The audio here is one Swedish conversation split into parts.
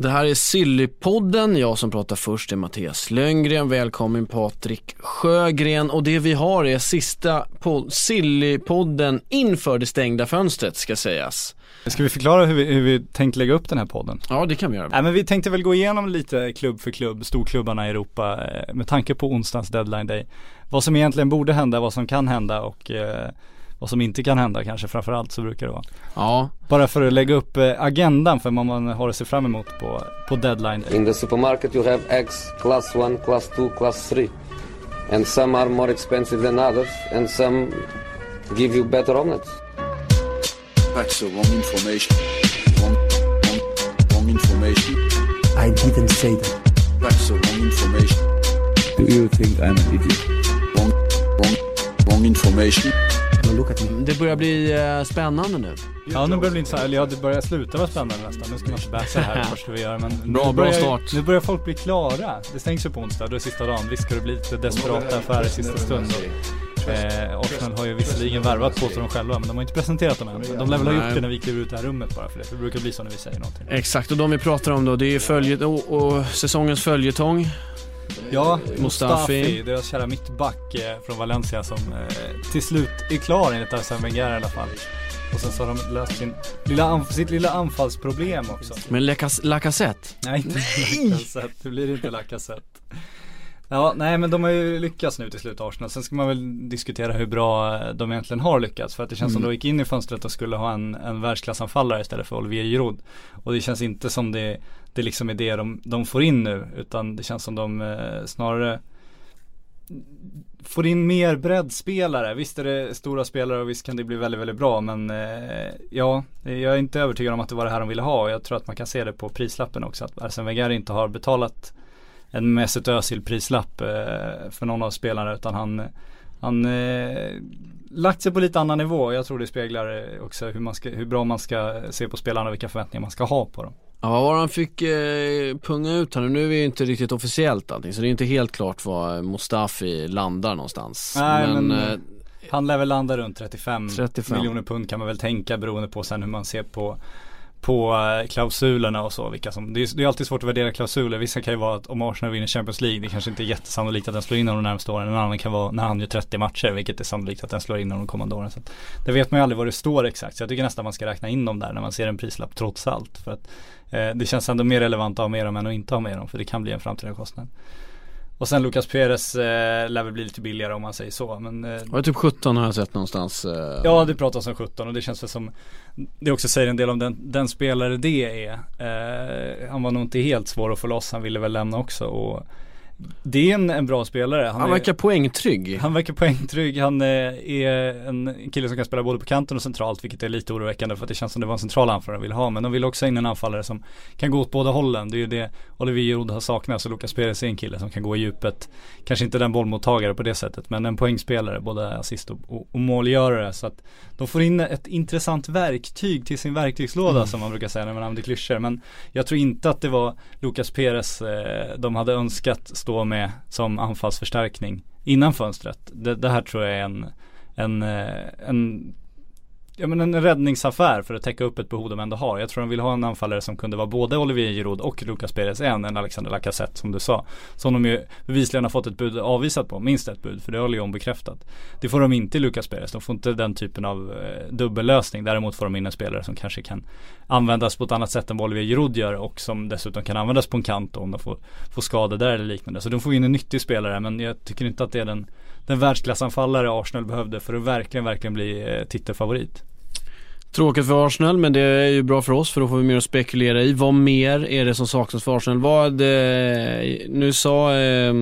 Det här är Sillypodden. Jag som pratar först är Mattias Lönngren. Välkommen Patrik Sjögren. Och det vi har är sista Sillypodden inför det stängda fönstret ska sägas. Ska vi förklara hur vi, hur vi tänkt lägga upp den här podden? Ja det kan vi göra. Nej men vi tänkte väl gå igenom lite klubb för klubb, storklubbarna i Europa eh, med tanke på onsdagens deadline day. Vad som egentligen borde hända, vad som kan hända och eh, vad som inte kan hända kanske framförallt så brukar det vara. Ja. Bara för att lägga upp eh, agendan för vad man har att se fram emot på, på deadline. In the supermarket you have eggs class 1, class 2, class 3. And some are more expensive than others and some give you better omelets. That's the wrong information. Wrong, wrong, wrong information. I didn't say that. That's the wrong information. Do you think I'm an idiot? Wrong, wrong, wrong information. Look at me. Det börjar bli eh, spännande nu. Ja nu börjar det bli intressant, eller ja det börjar sluta vara spännande nästan. Nu ska man bäsa här först vi gör men Bra, nu bra börjar, start. Nu börjar folk bli klara. Det stängs ju på onsdag, då är sista dagen. Visst ska det bli lite desperata affärer i sista stund. Och, eh, Arsenal har ju visserligen värvat på sig dem själva men de har inte presenterat dem än. De lär väl ha gjort det när vi kliver ut det här rummet bara för det. För det brukar bli så när vi säger någonting. Exakt, och de vi pratar om då, det är ju följet och, och säsongens följetong. Ja, Mustafi. Mustafi, deras kära mittback eh, från Valencia som eh, till slut är klar enligt Arsene Wenger i alla fall. Och sen så har de löst sin lilla sitt lilla anfallsproblem också. Men Lacaz- Lacazette, Nej, inte Lacazette. Det blir inte Lacazette. Ja, nej men de har ju lyckats nu till slut Arsenal. Sen ska man väl diskutera hur bra eh, de egentligen har lyckats. För att det känns som Mm. de gick in i fönstret och skulle ha en, en världsklassanfallare istället för Olivier Giroud. Och det känns inte som det, det liksom är det de, de får in nu. Utan det känns som de eh, snarare får in mer breddspelare. Visst är det stora spelare och visst kan det bli väldigt, väldigt bra. Men eh, ja, jag är inte övertygad om att det var det här de ville ha. Och jag tror att man kan se det på prislappen också. Att Arsen Wenger inte har betalat en Mesut Özil prislapp eh, för någon av spelarna. Utan han, han eh, lagt sig på lite annan nivå. Jag tror det speglar eh, också hur, man ska, hur bra man ska se på spelarna och vilka förväntningar man ska ha på dem. Ja, vad han fick eh, punga ut här nu? Nu är det ju inte riktigt officiellt allting så det är inte helt klart var Mustafi landar någonstans. Nej, men, eh, Han lär väl landa runt 35, 35. miljoner pund kan man väl tänka beroende på sen hur man ser på på eh, klausulerna och så, vilka som, det är, det är alltid svårt att värdera klausuler. Vissa kan ju vara att om Arsenal vinner Champions League, det kanske inte är jättesannolikt att den slår in de närmaste åren. En annan kan vara när han gör 30 matcher, vilket är sannolikt att den slår in de kommande åren. Så att, det vet man ju aldrig vad det står exakt, så jag tycker nästan man ska räkna in dem där när man ser en prislapp trots allt. För att eh, det känns ändå mer relevant att ha med dem än att inte ha med dem, för det kan bli en framtida kostnad. Och sen Lucas Perez eh, lär väl bli lite billigare om man säger så, men eh, var det typ 17 har jag sett någonstans. Eh, Ja det pratas om 17 och det känns väl som Det också säger en del om den, den spelare det är eh, Han var nog inte helt svår att få loss, han ville väl lämna också och Det är en, en bra spelare Han är- verkar poängtrygg. han verkar poängtrygg, han eh, är en kille som kan spela både på kanten och centralt vilket är lite oroväckande för att det känns som det var en central anfallare de vill ha men de vill också ha in en anfallare som kan gå åt båda hållen. Det är ju det Olivier Giroud har saknat så Lucas Perez är en kille som kan gå i djupet. Kanske inte den bollmottagare på det sättet men en poängspelare, både assist och, och, och målgörare så att de får in ett intressant verktyg till sin verktygslåda som man brukar säga när man använder klyschor men jag tror inte att det var Lucas Perez eh, de hade önskat stå med som anfallsförstärkning innan fönstret. Det, det här tror jag är en, en, eh, en Ja men en räddningsaffär för att täcka upp ett behov de ändå har. Jag tror de vill ha en anfallare som kunde vara både Olivier Giroud och Lucas Perez än en Alexander Lacazette som du sa. Som de ju bevisligen har fått ett bud avvisat på, minst ett bud, för det har Lyon bekräftat. Det får de inte i Lucas Perez, de får inte den typen av eh, dubbellösning. Däremot får de in en spelare som kanske kan användas på ett annat sätt än vad Olivier Giroud gör och som dessutom kan användas på en kant om de får, får skador där eller liknande. Så de får in en nyttig spelare men jag tycker inte att det är den, den världsklassanfallare Arsenal behövde för att verkligen, verkligen bli eh, titelfavorit. Tråkigt för Arsenal men det är ju bra för oss för då får vi mer att spekulera i. Vad mer är det som saknas för Arsenal? Vad, eh, nu sa eh,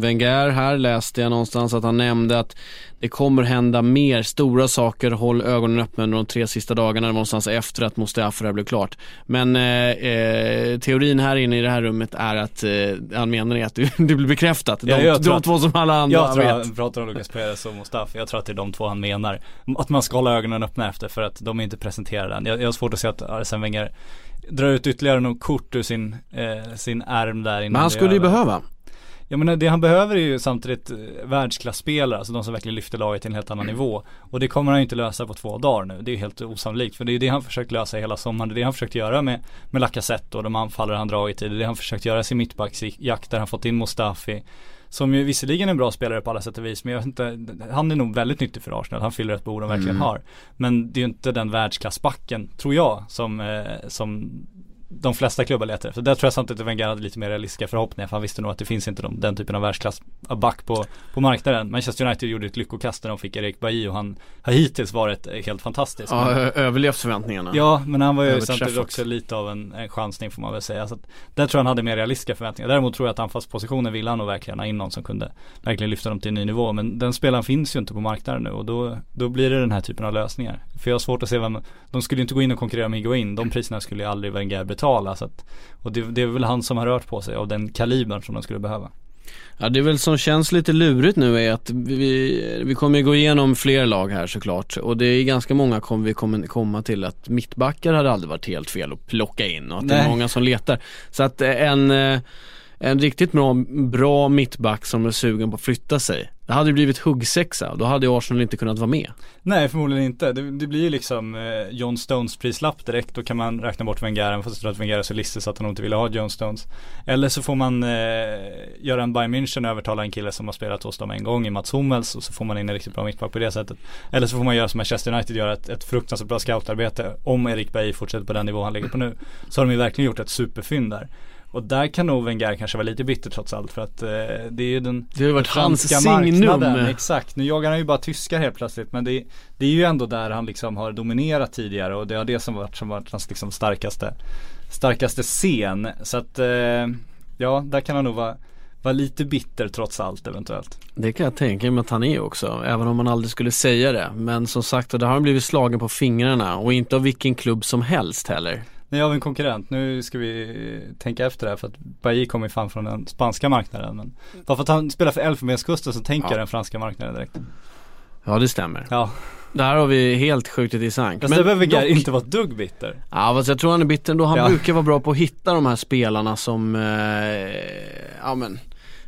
Wenger här, läste jag någonstans att han nämnde att det kommer hända mer stora saker. Håll ögonen öppna under de tre sista dagarna, någonstans efter att Mustafa här blev klart. Men eh, eh, teorin här inne i det här rummet är att eh, anledningen är att det, blir bekräftat. De, Ja, jag de att- två som alla andra Jag tror vet. han pratar om Lucas Perez och Mustafi. Jag tror att det är de två han menar. Att man ska hålla ögonen öppna efter för att de är inte presenterade än. Jag, jag har svårt att se att Arsene Wenger drar ut ytterligare något kort ur sin, eh, sin ärm där innan Men han skulle ju behöva. Jag menar det han behöver är ju samtidigt eh, världsklasspelare, alltså de som verkligen lyfter laget till en helt annan nivå. Och det kommer han ju inte lösa på två dagar nu, det är helt osannolikt. För det är det han försökt lösa hela sommaren, det är det han försökt göra med, med Lacazette och de anfallare han dragit i. Det är det han försökt göra i sin mittbacksjakt där han fått in Mustafi. Som ju visserligen är en bra spelare på alla sätt och vis men jag vet inte, han är nog väldigt nyttig för Arsenal, han fyller ett behov de verkligen Mm. har. Men det är ju inte den världsklassbacken, tror jag, som, eh, som de flesta klubbar letar efter. Där tror jag samtidigt att Wenger hade lite mer realistiska förhoppningar för han visste nog att det finns inte de, den typen av världsklassback på, på marknaden. Manchester United gjorde ett lyckokast när de fick Erik Bailly och han har hittills varit eh, helt fantastisk. Ja, Men- överlevt förväntningarna. Ja, men han var ju samtidigt också lite av en, en chansning får man väl säga. Så att där tror jag han hade mer realistiska förväntningar. Däremot tror jag att anfallspositionen ville han nog verkligen ha in någon som kunde verkligen lyfta dem till en ny nivå. Men den spelaren finns ju inte på marknaden nu och då, då blir det den här typen av lösningar. För jag har svårt att se vem, de skulle inte gå in och konkurrera med Higuain. De priserna skulle ju aldrig Wenger betala. Så att, och det, det är väl han som har rört på sig av den kalibern som de skulle behöva. Ja det är väl som känns lite lurigt nu är att vi, vi kommer gå igenom fler lag här såklart och det är ganska många kommer vi kommer komma till att mittbackar hade aldrig varit helt fel att plocka in och att det är Nej. många som letar. Så att eh, en, eh, en riktigt bra, bra mittback som är sugen på att flytta sig, det hade blivit huggsexa, då hade ju Arsenal inte kunnat vara med. Nej förmodligen inte. Det, det blir ju liksom eh, John Stones prislapp direkt. Då kan man räkna bort Wenger, fast jag tror att Wenger är så listig så att han inte ville ha John Stones. Eller så får man eh, göra en Bayern München och övertala en kille som har spelat hos dem en gång i Mats Hummels och så får man in en riktigt bra mittback på det sättet. Eller så får man göra som Manchester United gör, ett, ett fruktansvärt bra scoutarbete. Om Erik Bay fortsätter på den nivå han ligger på nu. Så har de ju verkligen gjort ett superfynd där. Och där kan nog Wenger kanske vara lite bitter trots allt för att eh, det är ju den Det har ju varit hans signum. exakt. Nu jagar han ju bara tyskar helt plötsligt men det, det är ju ändå där han liksom har dominerat tidigare och det har det som varit, som varit hans liksom starkaste, starkaste scen. Så att, eh, ja, där kan han nog vara, vara lite bitter trots allt eventuellt. Det kan jag tänka mig att han är också, även om man aldrig skulle säga det. Men som sagt, där har han blivit slagen på fingrarna och inte av vilken klubb som helst heller. Nej, har en konkurrent. Nu ska vi tänka efter det här för att Bailly kommer ju fan från den spanska marknaden. Men bara för att han spelar för Elfenbenskusten så tänker Ja. jag den franska marknaden direkt. Ja det stämmer. Ja, Där har vi helt sjukt intressant. fast det behöver dock- inte vara ett dugg bitter. Ja fast jag tror han är bitter ändå. Han Ja. brukar vara bra på att hitta de här spelarna som, eh, ja men,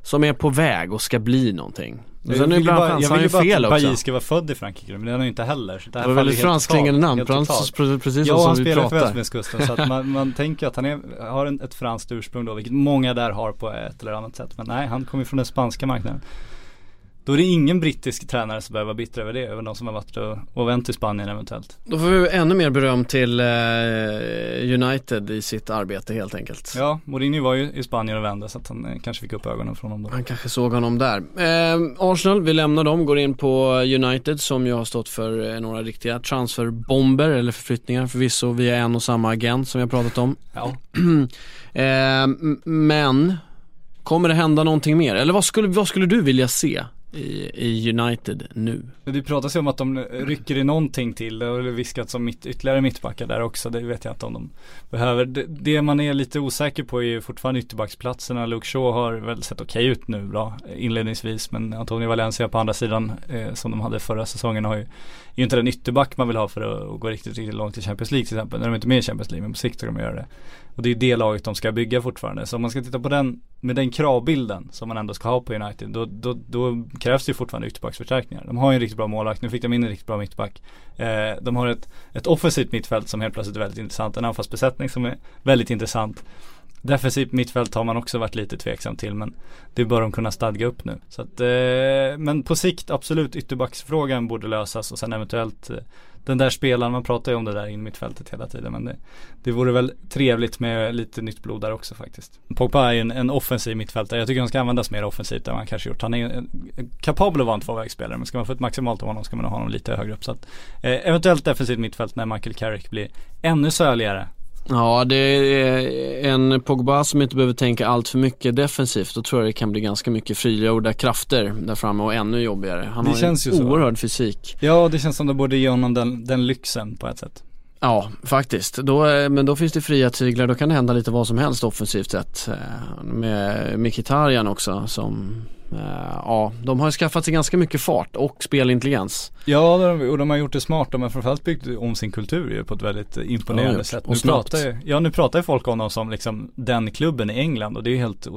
som är på väg och ska bli någonting. Men sen vill ju ibland bara- han ju Jag vill ju fel bara att. Bailly ska vara född i Frankrike men det är han ju inte heller. Så det Det var väldigt franskklingande namn, helt precis, Ja, som han vi spelar för pratar. Elfenbenskusten så att man, man tänker att han är, har en, ett franskt ursprung då, vilket många där har på ett eller annat sätt. Men nej, han kommer från den spanska marknaden. Då är det ingen brittisk tränare som behöver vara bitter över det, över de som har varit och, och vänt till Spanien eventuellt. Då får vi ännu mer beröm till eh, United i sitt arbete helt enkelt. Ja, Mourinho var ju i Spanien och vände så att han eh, kanske fick upp ögonen från honom då. Han kanske såg honom där. Eh, Arsenal, vi lämnar dem, går in på United som ju har stått för eh, några riktiga transferbomber eller förflyttningar förvisso via en och samma agent som vi har pratat om. Ja. eh, men, kommer det hända någonting mer? Eller vad skulle, vad skulle du vilja se i, i United nu? Det pratas ju om att de rycker i någonting till. Det har väl viskats om mitt, ytterligare mittbackar där också. Det vet jag inte om de behöver. Det, det man är lite osäker på är ju fortfarande ytterbacksplatserna. Luke Shaw har väl sett okej ut nu bra inledningsvis. Men Antonio Valencia på andra sidan eh, som de hade förra säsongen har ju, är ju inte den ytterback man vill ha för att, gå riktigt, riktigt långt i Champions League till exempel. När de är inte med i Champions League men på sikt ska de göra det. Och det är ju det laget de ska bygga fortfarande. Så om man ska titta på den, med den kravbilden som man ändå ska ha på United, då, då, då krävs det ju fortfarande ytterbacksförstärkningar. De har ju en riktigt bra målvakt, nu fick de in en riktigt bra mittback. Eh, de har ett, ett offensivt mittfält som helt plötsligt är väldigt intressant, en anfallsbesättning som är väldigt intressant. Defensivt mittfält har man också varit lite tveksam till men det bör de kunna stadga upp nu. Så att, eh, men på sikt absolut ytterbacksfrågan borde lösas och sen eventuellt eh, den där spelaren, man pratar ju om det där in mittfältet hela tiden men det, det vore väl trevligt med lite nytt blod där också faktiskt. Pogba är ju en, en offensiv mittfältare, jag tycker han ska användas mer offensivt än vad han kanske gjort. Han är en, eh, kapabel att vara en tvåvägsspelare men ska man få ett maximalt av honom ska man nog ha honom lite högre upp. Så att, eh, eventuellt defensivt mittfält när Michael Carrick blir ännu söligare. Ja, det är en Pogba som inte behöver tänka allt för mycket defensivt. Då tror jag det kan bli ganska mycket frigjorda krafter där framme och ännu jobbigare. Han Det har känns en ju så. oerhörd fysik. Ja, det känns som det borde ge honom den, den lyxen på ett sätt. Ja, faktiskt. Då, eh, men då finns det fria tyglar. Då kan det hända lite vad som helst offensivt sett. Eh, Med Mkhitaryan också som ja, de har ju skaffat sig ganska mycket fart och spelintelligens. Ja, och de har gjort det smart. De har framförallt byggt om sin kultur ju på ett väldigt eh, imponerande Ja, sätt. Nu pratar ju, ja, nu pratar ju folk om dem som liksom den klubben i England och det är helt eh,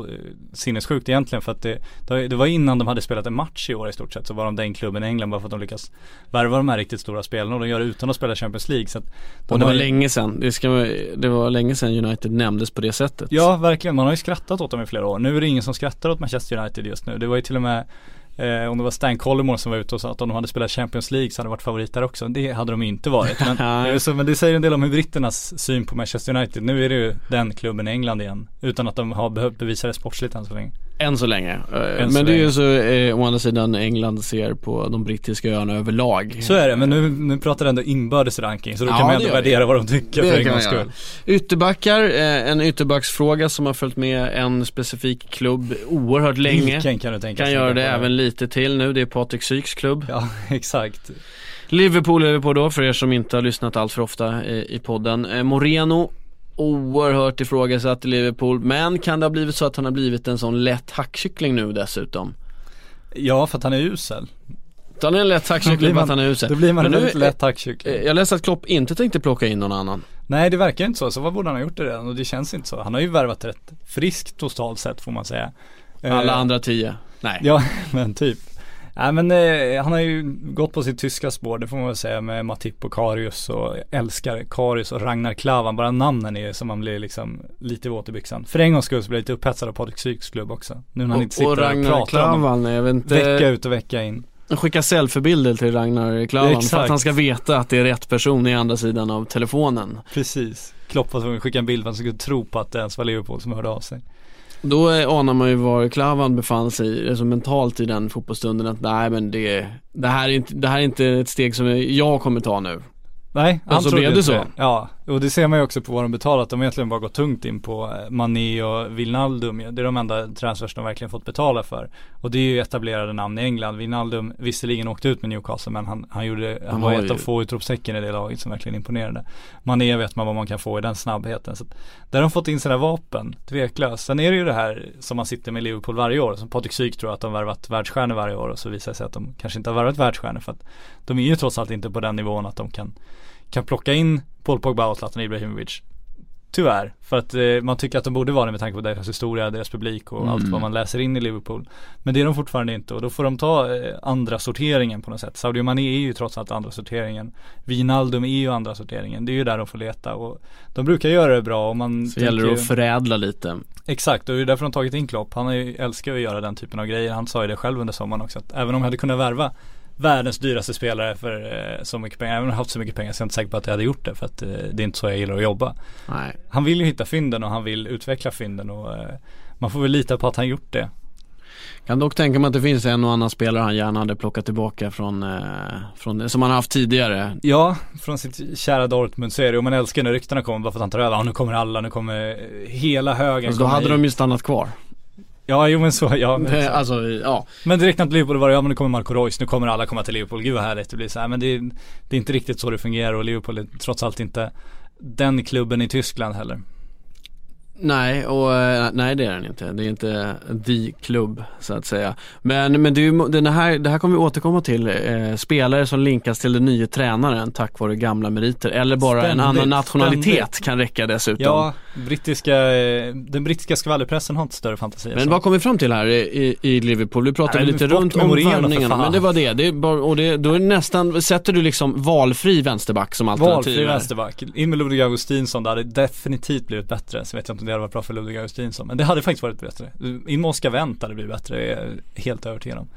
sinnessjukt egentligen för att det, det var innan de hade spelat en match i år i stort sett så var de den klubben i England bara för att de lyckas värva de här riktigt stora spelarna och de gör det utan att spela Champions League. Så att de Och det var ju- länge sedan, det, ska, det var länge sedan United nämndes på det sättet. Ja, verkligen. Man har ju skrattat åt dem i flera år. Nu är det ingen som skrattar åt Manchester United just nu. Det var ju till och med Eh, om det var Stan Collymore som var ute och sa att om de hade spelat Champions League så hade de varit favoriter också. Det hade de inte varit. Men, det så, men det säger en del om hur britternas syn på Manchester United. Nu är det ju den klubben i England igen. Utan att de har behövt bevisa det sportsligt än så länge. Än så länge. Eh, Än så men det är ju länge. så, eh, å andra sidan England ser på de brittiska öarna överlag. Så är det, men nu, nu pratar ändå inbördes ranking. Så då Ja, kan man ändå värdera vad de tycker Det för en gångs skull. Ytterbackar, eh, en ytterbacksfråga som har följt med en specifik klubb oerhört länge. Vilken kan du tänka Kan göra det även lite till nu, det är Patrik Syks klubb. Ja, exakt. Liverpool är vi på då, för er som inte har lyssnat allt för ofta i, i podden. Eh, Moreno, oerhört ifrågasatt i Liverpool, men kan det ha blivit så att han har blivit en sån lätt hackkyckling nu dessutom? Ja, för att han är usel. Han är en lätt hackkyckling för att han är usel. Då blir man en väldigt lätt hackkyckling. Jag läste att Klopp inte tänkte plocka in någon annan. Nej det verkar inte så, så vad borde han ha gjort det redan? Och det känns inte så. Han har ju värvat rätt friskt totalt sett får man säga. Alla Eh, andra tio. Nej. Ja men typ. Nej men eh, han har ju gått på sitt tyska spår, det får man väl säga med Matip och Karius och älskar Karius och Ragnar Klavan. Bara namnen är som man blir liksom lite våt i byxan. För en gångs skull så blir jag lite upphetsad av Patrik Syks klubb också. Nu när han inte Och, sitter och och pratar om. Klavan, jag vet Vecka inte. ut och vecka in. Skicka selfiebilder till Ragnar Klavan för att han ska veta att det är rätt person i andra sidan av telefonen. Precis. Klopp var tvungen att skicka en bild för att han skulle tro på att det ens var Liverpool som hörde av sig. Då eh, anar man ju var Klavan befann sig, alltså mentalt i den fotbollsstunden att nej men det, det här är inte, det här är inte ett steg som jag kommer ta nu. Nej, Och han så trodde blev det så. Ja, och det ser man ju också på vad de betalat. De har egentligen bara gått tungt in på eh, Mané och Wijnaldum. Det är de enda transfers de verkligen fått betala för. Och det är ju etablerade namn i England. Wijnaldum visserligen åkte ut med Newcastle men han, han gjorde, han, Han var ett av få utropstecken i det laget som verkligen imponerade. Mané vet man vad man kan få i den snabbheten. Så där har de fått in sina vapen, tveklöst. Sen är det ju det här som man sitter med Liverpool varje år. Som Patrik Syk tror att de värvat världsstjärnor varje år och så visar det sig att de kanske inte har värvat världsstjärnor för att de är ju trots allt inte på den nivån att de kan kan plocka in Paul Pogba och Zlatan Ibrahimovic Tyvärr, för att eh, man tycker att de borde vara det med tanke på deras historia, deras publik och Mm. allt vad man läser in i Liverpool Men det är de fortfarande inte och då får de ta eh, andra sorteringen på något sätt Sadio Mané är ju trots allt andra sorteringen Wijnaldum är ju andra sorteringen, det är ju där de får leta och De brukar göra det bra och man Så gäller det att förädla lite. Exakt, och det är därför de tagit in Klopp. Han älskar ju att göra den typen av grejer. Han sa ju det själv under sommaren också. Att även om jag hade kunnat värva världens dyraste spelare för eh, så mycket pengar, även om jag haft så mycket pengar så är jag inte säker på att jag hade gjort det. För att eh, det är inte så jag gillar att jobba. Nej. Han vill ju hitta fynden och han vill utveckla fynden och eh, man får väl lita på att han gjort det. Kan dock tänka mig att det finns en och annan spelare han gärna hade plockat tillbaka från, från som han haft tidigare. Ja, från sitt kära Dortmund så är det, och man älskar när ryktena kommer bara för att han tar över. Ja, nu kommer alla, nu kommer hela högen Alltså, då hade hit. de ju stannat kvar. Ja, jo men så, ja. Men, Det, alltså, ja. Men direkt när Liverpool var det, ja men nu kommer Marco Reus, nu kommer alla komma till Liverpool, gud vad härligt det blir så här. Men det är, det är inte riktigt så det fungerar och Liverpool är trots allt inte den klubben i Tyskland heller. Nej, och eh, nej det är den inte. Det är inte the klubb så att säga. Men, men det, är den här, det här kommer vi återkomma till. Eh, spelare som linkas till den nya tränaren tack vare gamla meriter. Eller bara en Ständigt, annan nationalitet ständigt. kan räcka dessutom. Ja, brittiska, eh, den brittiska skvallerpressen har inte större fantasi Men så. vad kom vi fram till här i, i Liverpool? Vi pratade Nej, lite runt om värvningarna. Men det var det. det bara, och det, då är nästan, sätter du liksom valfri vänsterback som alternativ? Valfri vänsterback. In med Ludvig Augustinsson, det hade definitivt blivit bättre. Så vet jag inte det hade varit bra för Ludvig Augustinsson. Men det hade faktiskt varit bättre. In med Oscar Wendt hade blivit bättre, det är jag helt övertygad om.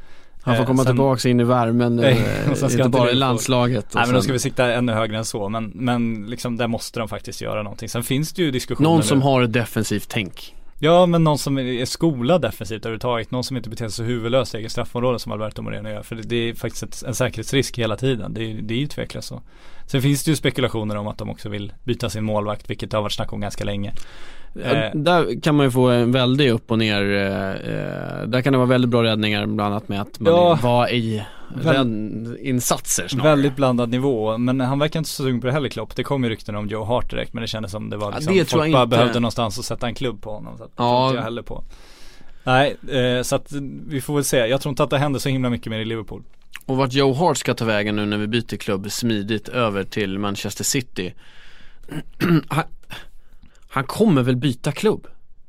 Han får Eh, komma sen- tillbaka in i värmen nu, eh, inte bara i landslaget. Nej men då ska vi sikta ännu högre än så. Men, men liksom där måste de faktiskt göra någonting. Sen finns det ju diskussioner Någon som nu. har ett defensivt tänk. Ja men någon som är skolad defensivt överhuvudtaget. Någon som inte beter sig så huvudlöst i egen straffområde som Alberto Moreno gör. För det, det är faktiskt ett, en säkerhetsrisk hela tiden. Det, det är ju tveklöst så. Sen finns det ju spekulationer om att de också vill byta sin målvakt. Vilket det har varit snack om ganska länge. Ja, Eh. Där kan man ju få en väldig upp och ner. Eh, eh, där kan det vara väldigt bra räddningar bland annat med att man Ja. var i Väl- insatser snarare. Väldigt blandad nivå. Men han verkar inte så sugen på det heller Klopp. Det kom ju rykten om Joe Hart direkt. Men det kändes som det var Ja, liksom, det tror folk bara inte. behövde någonstans att sätta en klubb på honom. Så att, Ja. ja. jag heller på. Nej, så att vi får väl se. Jag tror inte att det händer så himla mycket mer i Liverpool. Och vart Joe Hart ska ta vägen nu när vi byter klubb smidigt över till Manchester City han, kommer väl byta klubb?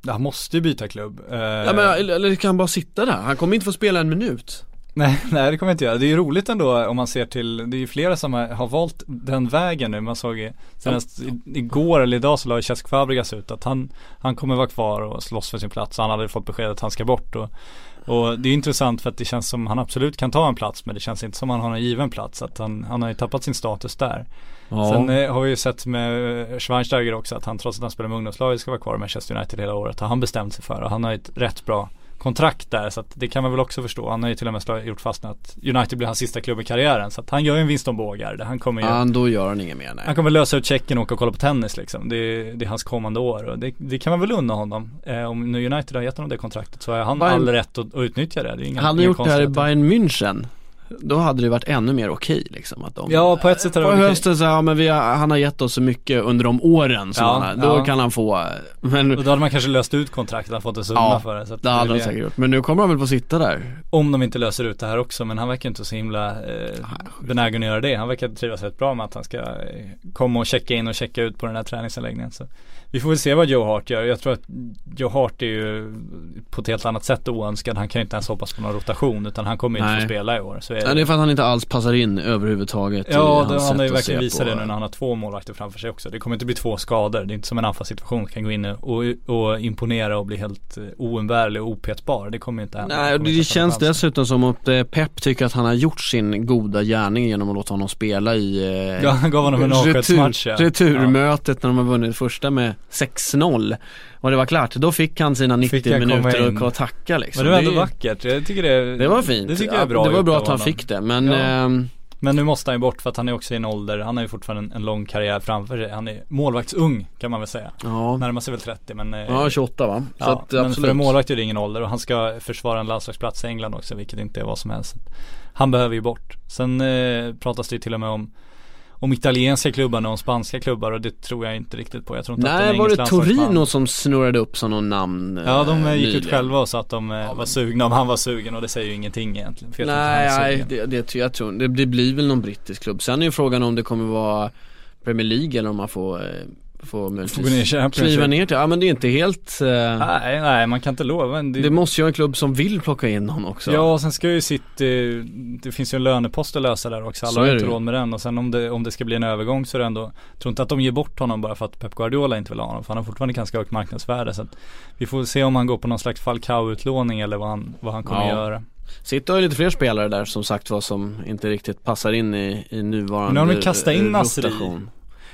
Han måste ju byta klubb. Eh, Ja, men, eller, eller kan han bara sitta där? Han kommer inte få spela en minut Nej, nej det kommer jag inte göra. Det är ju roligt ändå om man ser till, det är ju flera som har, har valt den vägen nu. Man såg senast i, igår eller idag så la ju Cesc Fabregas ut att han, han kommer vara kvar och slåss för sin plats. Han hade fått besked att han ska bort och, och det är intressant för att det känns som han absolut kan ta en plats men det känns inte som han har en given plats. Att han, han har ju tappat sin status där. Ja. Sen eh, har vi ju sett med eh, Schweinsteiger också att han trots att han spelar med ungdomslaget ska vara kvar i Manchester United hela året. Har han bestämt sig för och han har ett rätt bra kontrakt där så att det kan man väl också förstå. Han har ju till och med gjort fast att United blir hans sista klubb i karriären. Så att han gör ju en Winston Bågar. Han kommer ju Ja, då gör han inget mer nej han kommer lösa ut checken och åka och kolla på tennis liksom. Det är, det är hans kommande år och det, det kan man väl unna honom. Eh, om nu United har gett honom det kontraktet så har han Bayern- all rätt att, att utnyttja det. det är inga, han inga gjort det här i. Bayern München Då hade det varit ännu mer okej liksom att de Ja, på ett sätt är det På hösten så, ja men vi har, han har gett oss så mycket under de åren som Ja, han har, då ja. kan han få Men Och då hade man kanske löst ut kontraktet, han fått en summa Ja, för det. Så att det hade det- säkert gjort, men nu kommer han väl få sitta där Om de inte löser ut det här också, men han verkar inte så himla eh, benägen att göra det. Han verkar trivas rätt bra med att han ska eh, komma och checka in och checka ut på den här träningsanläggningen. Så vi får väl se vad Joe Hart gör. Jag tror att Joe Hart är ju på ett helt annat sätt oönskad. Han kan ju inte ens hoppas på någon rotation utan han kommer ju inte få spela i år. Så är Nej, det är för att han inte alls passar in överhuvudtaget Ja, det, han har ju verkligen visat det nu när han har två målvakter framför sig också. Det kommer inte bli två skador. Det är inte som en anfallssituation kan gå in och, och imponera och bli helt eh, oumbärlig och opetbar. Det kommer inte hända. Nej, det få känns dessutom som att eh, Pep tycker att han har gjort sin goda gärning genom att låta honom spela i eh, Ja, han gav honom en avskedsmatch, ja. Returmötet när de har vunnit första med 6-0 Och det var klart, då fick han sina 90 Fick han komma minuter in. och, tacka liksom Men det var ändå är- vackert. Jag tycker det Det var fint, Det tycker jag är bra Det var bra att han honom. fick det men Ja. ehm, Men nu måste han ju bort för att han är också i en ålder, han har ju fortfarande en, en lång karriär framför sig. Han är målvaktsung kan man väl säga. Ja, Närmar sig väl 30 men eh, ja 28 va? Så ja, att, men absolut. för en målvakt är det ingen ålder och han ska försvara en landslagsplats i England också vilket inte är vad som helst. Han behöver ju bort. Sen eh, pratas det ju till och med om om italienska klubbar och om spanska klubbar och det tror jag inte riktigt på. Jag tror inte att Nej, en var det Torino som snurrade upp som någon namn eh, Ja de eh, gick ut nyligen? själva och sa att de eh, var sugna om han var sugen och det säger ju ingenting egentligen. För Nej, nej det, det, jag tror, det, det blir väl någon brittisk klubb. Sen är ju frågan om det kommer vara Premier League eller om man får, eh, får Får gå ner möjligtvis Championship. kliva ner till, ja men det är inte helt, eh, Nej, nej man kan inte lova men det måste ju vara en klubb som vill plocka in någon också. Ja, och sen ska ju City, det finns ju en lönepost att lösa där också. Alla Så har inte det råd med den och sen om det, om det ska bli en övergång så är det ändå, jag tror inte att de ger bort honom bara för att Pep Guardiola inte vill ha honom. För han har fortfarande ganska högt marknadsvärde. Så att vi får se om han går på någon slags Falcao-utlåning eller vad han, vad han kommer Ja. göra. City har ju lite fler spelare där som sagt var som inte riktigt passar in i, i nuvarande Men har de kastat in Nasri?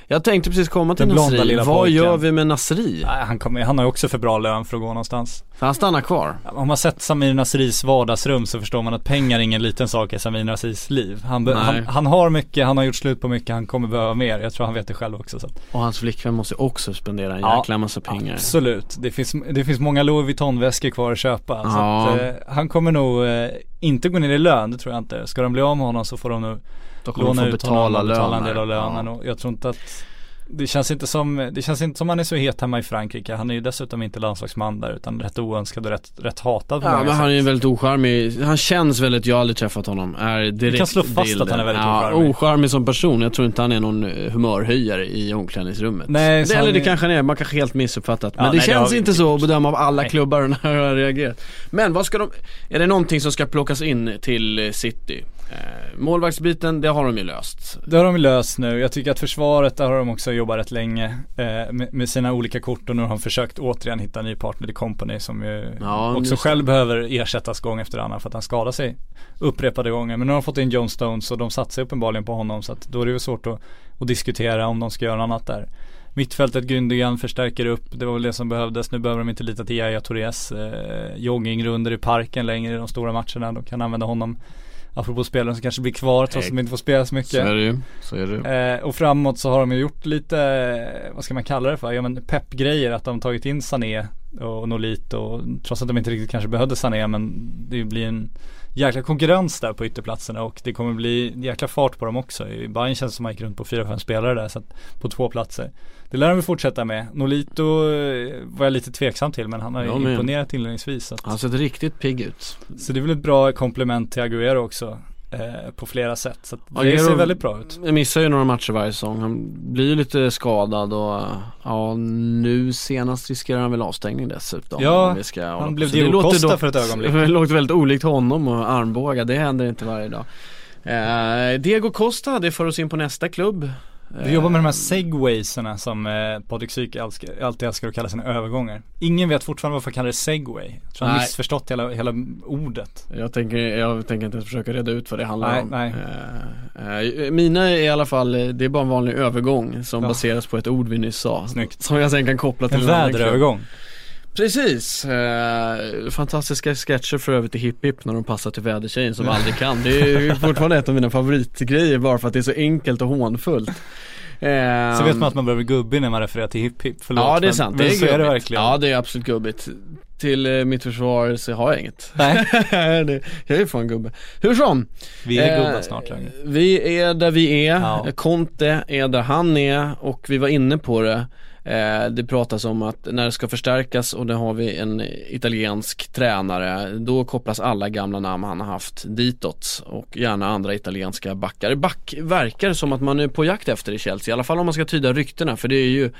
Jag tänkte precis komma till Nasri, vad pojken. gör vi med Nasri? Nej, han, kommer, han har ju också för bra lön för att gå någonstans. För han stannar kvar. Om man sett Samir Nasris vardagsrum så förstår man att pengar är ingen liten sak i Samir Nasris liv. Han, han, han har mycket, han har gjort slut på mycket, han kommer behöva mer. Jag tror han vet det själv också. Så. Och hans flickvän måste också spendera en Ja, jäkla massa pengar. Absolut, det finns, det finns många Louis Vuitton-väskor kvar att köpa. Så Ja. att, eh, han kommer nog eh, inte gå ner i lön, det tror jag inte. Ska de bli av med honom så får de nog Då kommer de låna få ut honom betala och betala en löner. del av lönen. Ja. Och jag tror inte att det känns inte som, det känns inte som han är så het hemma i Frankrike. Han är ju dessutom inte landslagsman där utan rätt oönskad och rätt, rätt hatad på Ja men sätt. han är ju väldigt ocharmig, han känns väldigt, jag har aldrig träffat honom, är direkt kan slå fast bilden. att han är väldigt ja, ocharmig. ocharmig som person, jag tror inte han är någon eh, humörhöjare i omklädningsrummet Nej, det, han Eller det är- kanske han är, man kanske helt missuppfattat Ja, Men det nej, det känns vi inte så att bedöma av alla Nej. klubbar när jag har reagerat Men vad ska de, är det någonting som ska plockas in till City? Eh, målvaktsbiten, det har de ju löst Det har de löst nu. Jag tycker att försvaret, där har de också jobbat rätt länge eh, med, med sina olika kort och nu har de försökt återigen hitta en ny partner i Company som ju Ja, också själv behöver ersättas gång efter annan för att han skadar sig upprepade gånger. Men nu har de fått in John Stones och de satsar uppenbarligen på honom så att då är det ju svårt att, att diskutera om de ska göra något annat där. Mittfältet Gündogan förstärker upp, det var väl det som behövdes. Nu behöver de inte lita till Yahya Tourés eh, joggingrunder i parken längre i de stora matcherna. De kan använda honom Apropå spelare som kanske blir kvar trots att de inte får spela så mycket. Så är det ju, så är det. Eh, och framåt så har de ju gjort lite, vad ska man kalla det för, ja men peppgrejer att de har tagit in Sané och Nolit och trots att de inte riktigt kanske behövde Sané men det blir en jäkla konkurrens där på ytterplatserna och det kommer bli jäkla fart på dem också. I Bayern känns det som att man gick runt på fyra, fem spelare där så att, på två platser. Det lär de väl fortsätta med. Nolito eh, var jag lite tveksam till men han har med. imponerat inledningsvis. Att, Han ser riktigt pigg ut. så det är väl ett bra komplement till Agüero också. Eh, på flera sätt. Så det Agüero- ser väldigt bra ut. Jag missar ju några matcher varje säsong. Han blir ju lite skadad och ja, nu senast riskerar han väl avstängning dessutom. Ja, vi ska han blev Diego Costa då- för ett ögonblick. Det låter väldigt olikt honom och armbågar. Det händer inte varje dag. Eh, Diego Costa, det för oss in på nästa klubb. Vi jobbar med de här segwaysarna som eh, Patrik Syk alltid älskar att kalla sina övergångar. Ingen vet fortfarande varför han kallar det segway. Jag tror han Nej. missförstått hela, hela ordet. Jag tänker, jag tänker inte ens försöka reda ut vad det handlar Nej, om. nej. Eh, eh, mina är i alla fall, eh, det är bara en vanlig övergång som Ja. baseras på ett ord vi nyss sa. Snyggt. Som jag sen kan koppla till En annan klubb. väderövergång. Precis, eh, fantastiska sketcher för övrigt i Hipp Hipp när de passar till vädertjejen som aldrig kan. Det är fortfarande ett av mina favoritgrejer bara för att det är så enkelt och hånfullt. Eh, Så vet man att man behöver gubbig när man refererar till hipp hipp. Förlåt, Ja det är men- sant, men det är så är det verkligen. Ja det är absolut gubbigt. Till eh, mitt försvar så har jag inget. Nej, jag är fan gubbe. Hur som. vi är Eh, gubbar snart längre. Vi är där vi är, Ja. Conte är där han är och vi var inne på det. Eh, det pratas om att när det ska förstärkas och det har vi en italiensk tränare, då kopplas alla gamla namn han har haft ditåt och gärna andra italienska backar. Back verkar som att man är på jakt efter i Chelsea, i alla fall om man ska tyda ryktena för det är ju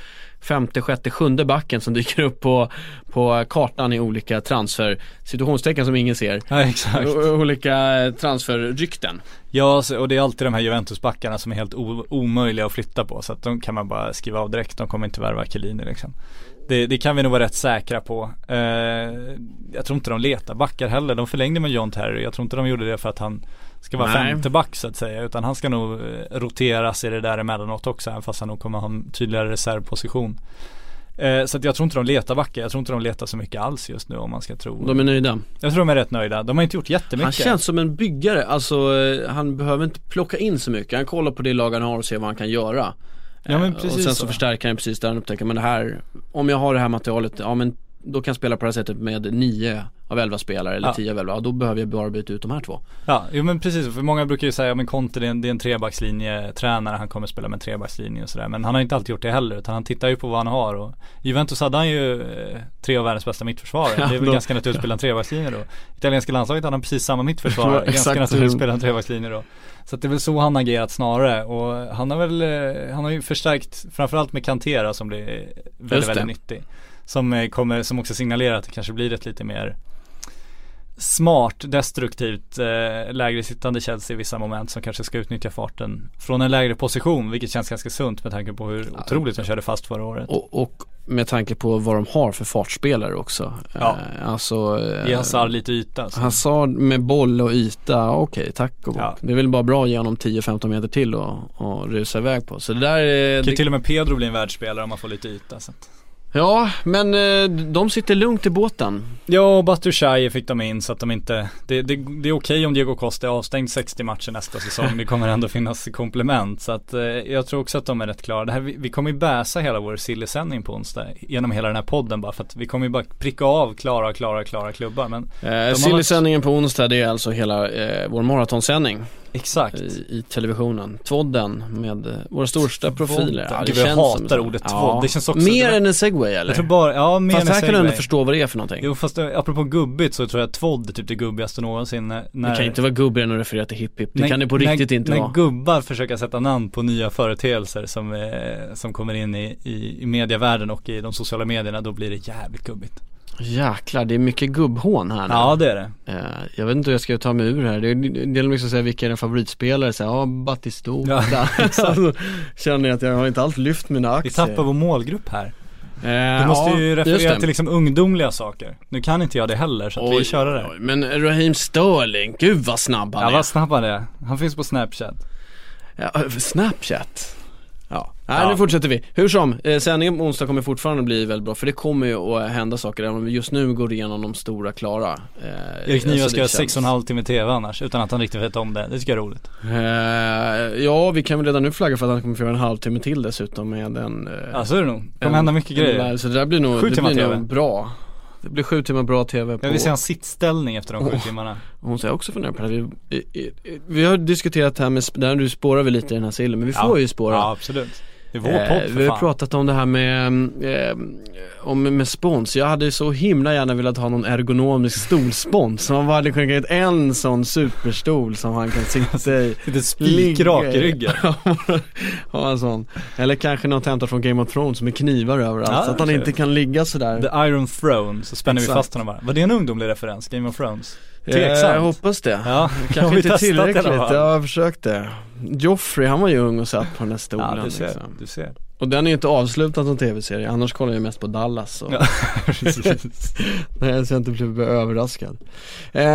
femte, sjätte, sjunde backen som dyker upp på, på kartan i olika transfer, situationstecken som ingen ser. Ja exakt. O- olika transferrykten. Ja och det är alltid de här Juventus-backarna som är helt omöjliga att flytta på. Så att de kan man bara skriva av direkt. De kommer inte värva Chiellini liksom. Det, det kan vi nog vara rätt säkra på. Eh, jag tror inte de letar backar heller. De förlängde med John Terry. Jag tror inte de gjorde det för att han ska vara Nej. femte back så att säga. Utan han ska nog eh, roteras i det där emellanåt också. Även fast han nog kommer ha en tydligare reservposition. Eh, så att jag tror inte de letar backar. Jag tror inte de letar så mycket alls just nu om man ska tro. De är nöjda. Jag tror de är rätt nöjda. De har inte gjort jättemycket. Han känns som en byggare, alltså eh, han behöver inte plocka in så mycket. Han kollar på det lag han har och ser vad han kan göra. Ja, men Eh, precis och sen så, så. förstärker han precis där han upptäcker, men det här, om jag har det här materialet, ja men då kan jag spela på det här sättet med nio av elva spelare eller Ja. tio av elva, ja, då behöver jag bara byta ut de här två. Ja, jo men precis. För många brukar ju säga, ja men Conte det är en, det är en trebackslinje tränare, han kommer spela med en trebackslinje och sådär. Men han har inte alltid gjort det heller, utan han tittar ju på vad han har och Juventus hade han ju eh, tre av världens bästa mittförsvarare. Ja, det är väl då- ganska naturligt att spela en trebackslinje då. Italienska landslaget hade han precis samma mittförsvarare, var ganska naturligt att spela en trebackslinje då. Så det är väl så han har agerat snarare och han har väl, eh, han har ju förstärkt framförallt med Cantera som blir Just väldigt, väldigt nyttig. Som eh, kommer, som också signalerar att det kanske blir ett lite mer smart, destruktivt, eh, lägre sittande Chelsea i vissa moment som kanske ska utnyttja farten från en lägre position vilket känns ganska sunt med tanke på hur otroligt de körde fast förra året. Och, och med tanke på vad de har för fartspelare också. Ja. Eh, alltså eh, Ge Hazard lite yta. Så. Hazard med boll och yta, okej tack och bock. Ja. Det är väl bara bra att ge honom 10-15 meter till och, och rusa iväg på. Så det där är, kan det, till och med Pedro bli en världsspelare om man får lite yta. Så. Ja, men eh, de sitter lugnt i båten. Ja, och Batushaye fick de in så att de inte Det, det, det är okej om Diego Costa är avstängd 60 matcher nästa säsong. Det kommer ändå finnas komplement Så att eh, jag tror också att de är rätt klara. Det här, vi, vi kommer ju bäsa hela vår silly-sändning på onsdag Genom hela den här podden bara för att vi kommer ju bara pricka av klara, klara, klara klubbar Men Eh, varit- Silly-sändningen på onsdag det är alltså hela eh, vår maratonsändning exakt i, i televisionen. Tvodden med eh, våra största profiler. Gud, jag känns hatar som- ordet tvodd. Det känns också- Mer än en segway eller? Jag tror bara, ja mer Fast än här kan du segway. ändå förstå vad det är för någonting. Jo fast eh, apropå gubbigt så tror jag att tvodd är typ det gubbigaste någonsin när, när det kan inte vara gubbigare än att referera till hipp hipp. Det när- kan det på när, riktigt inte när vara. gubbar försöker sätta namn på nya företeelser som, eh, som kommer in i, i, i medievärlden och i de sociala medierna då blir det jävligt gubbigt. Jäklar, det är mycket gubbhån här nu. Ja det är det. Eh, jag vet inte hur jag ska ta mig ur här. Det är- det gäller liksom att säga vilka är dina favoritspelare. Så, här, ja, Battistuta. Ja, alltså, känner jag att jag har inte alls lyft mina Vi aktier. tappar vår målgrupp här. Eh, Du måste ja, ju referera till liksom ungdomliga saker. Nu kan inte jag det heller så att vi kör det. oj, Men Raheem Sterling, gud vad snabb han Ja är. vad snabb han är. Han finns på snapchat. Ja, Snapchat. Ja, Nej, Ja. nu fortsätter vi. Hur som, eh, sändningen på onsdag kommer fortfarande bli väldigt bra för det kommer ju att hända saker även om vi just nu går igenom de stora klara. Eh, Erik Niva ska göra känns- sex och en halv timme tv annars utan att han riktigt vet om det. Det tycker jag är roligt. Eh, ja, vi kan väl redan nu flagga för att han kommer få göra en halvtimme till dessutom med en eh, Ja så är det nog. Det kommer en- hända mycket en grejer. lär- Så det där blir nog, det blir nog bra. Det blir sju timmar bra TV på Jag vill se en sittställning efter de sju timmarna. Och Hon säger också funderar på det vi, i- i- vi har diskuterat det här med, där nu spårar vi lite i den här sillen men vi får ju spåra Ja absolut. Det är vår Eh, podd Vi för har fan. pratat om det här med, eh, om, med spons. Jag hade så himla gärna velat ha någon ergonomisk stolspons. Så man bara hade kunnat en sån superstol som han kan sitta i. Lite spikrak i ryggen. ha en sån. Eller kanske något hämtat från Game of Thrones med knivar överallt. Ja, så att han inte kan ligga sådär. The Iron Throne, så spänner vi Exakt. fast honom bara. Var det en ungdomlig referens? Game of Thrones? Eh, Tveksamt. Jag hoppas det. Ja, Kanske inte tillräckligt. Jag har försökt det. Joffrey, han var ju ung och satt på den där stolen. Ja, du ser, liksom. du ser. Och den är ju inte avslutad som tv-serie, annars kollar jag mest på Dallas och... Ja. Nej, så jag inte blev överraskad. Eh,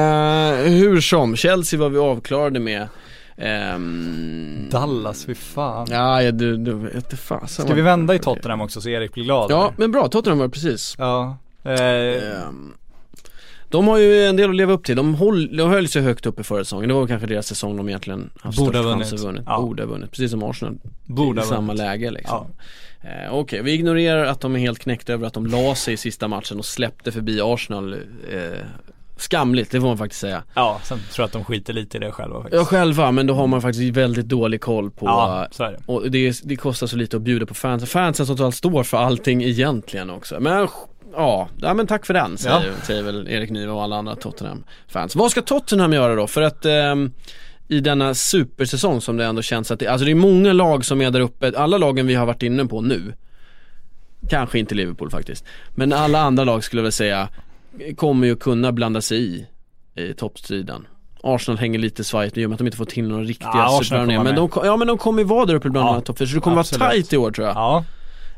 hur som, Chelsea var vi avklarade med. Ehm, Dallas, fy fan. Ja, ja du, du vet inte fasen. Ska vi vända i Tottenham också så Erik blir glad? Ja, eller? men bra, Tottenham var precis. Ja. Eh, Ehm, de har ju en del att leva upp till. De, håll, de höll sig högt upp i förra säsongen. Det var kanske deras säsong de egentligen haft Borde ha vunnit. vunnit. Ja. Borde ha vunnit, precis som Arsenal. borde I samma vunnit. läge liksom. Eh, Okej, vi ignorerar att de är helt knäckta över att de la sig i sista matchen och släppte förbi Arsenal. Eh, skamligt, det får man faktiskt säga. Ja, sen tror jag att de skiter lite i det själva faktiskt. Ja själva, men då har man faktiskt väldigt dålig koll på Ja, så är det. Och det, det kostar så lite att bjuda på fansen. Fansen som totalt står för allting egentligen också. Men ja, ja men tack för den säger, Ja. säger väl Erik Niva och alla andra Tottenham-fans. Vad ska Tottenham göra då? För att ehm, i denna supersäsong som det ändå känns att det, alltså det är många lag som är där uppe, alla lagen vi har varit inne på nu Kanske inte Liverpool faktiskt Men alla andra lag skulle jag väl säga Kommer ju kunna blanda sig i, i toppstriden Arsenal hänger lite svajigt nu i och med att de inte får till några riktiga Ja, supervärvningar Men de, ja men de kommer ju vara där uppe bland Ja, topp fyra, så det kommer absolut. vara tight i år tror jag Ja,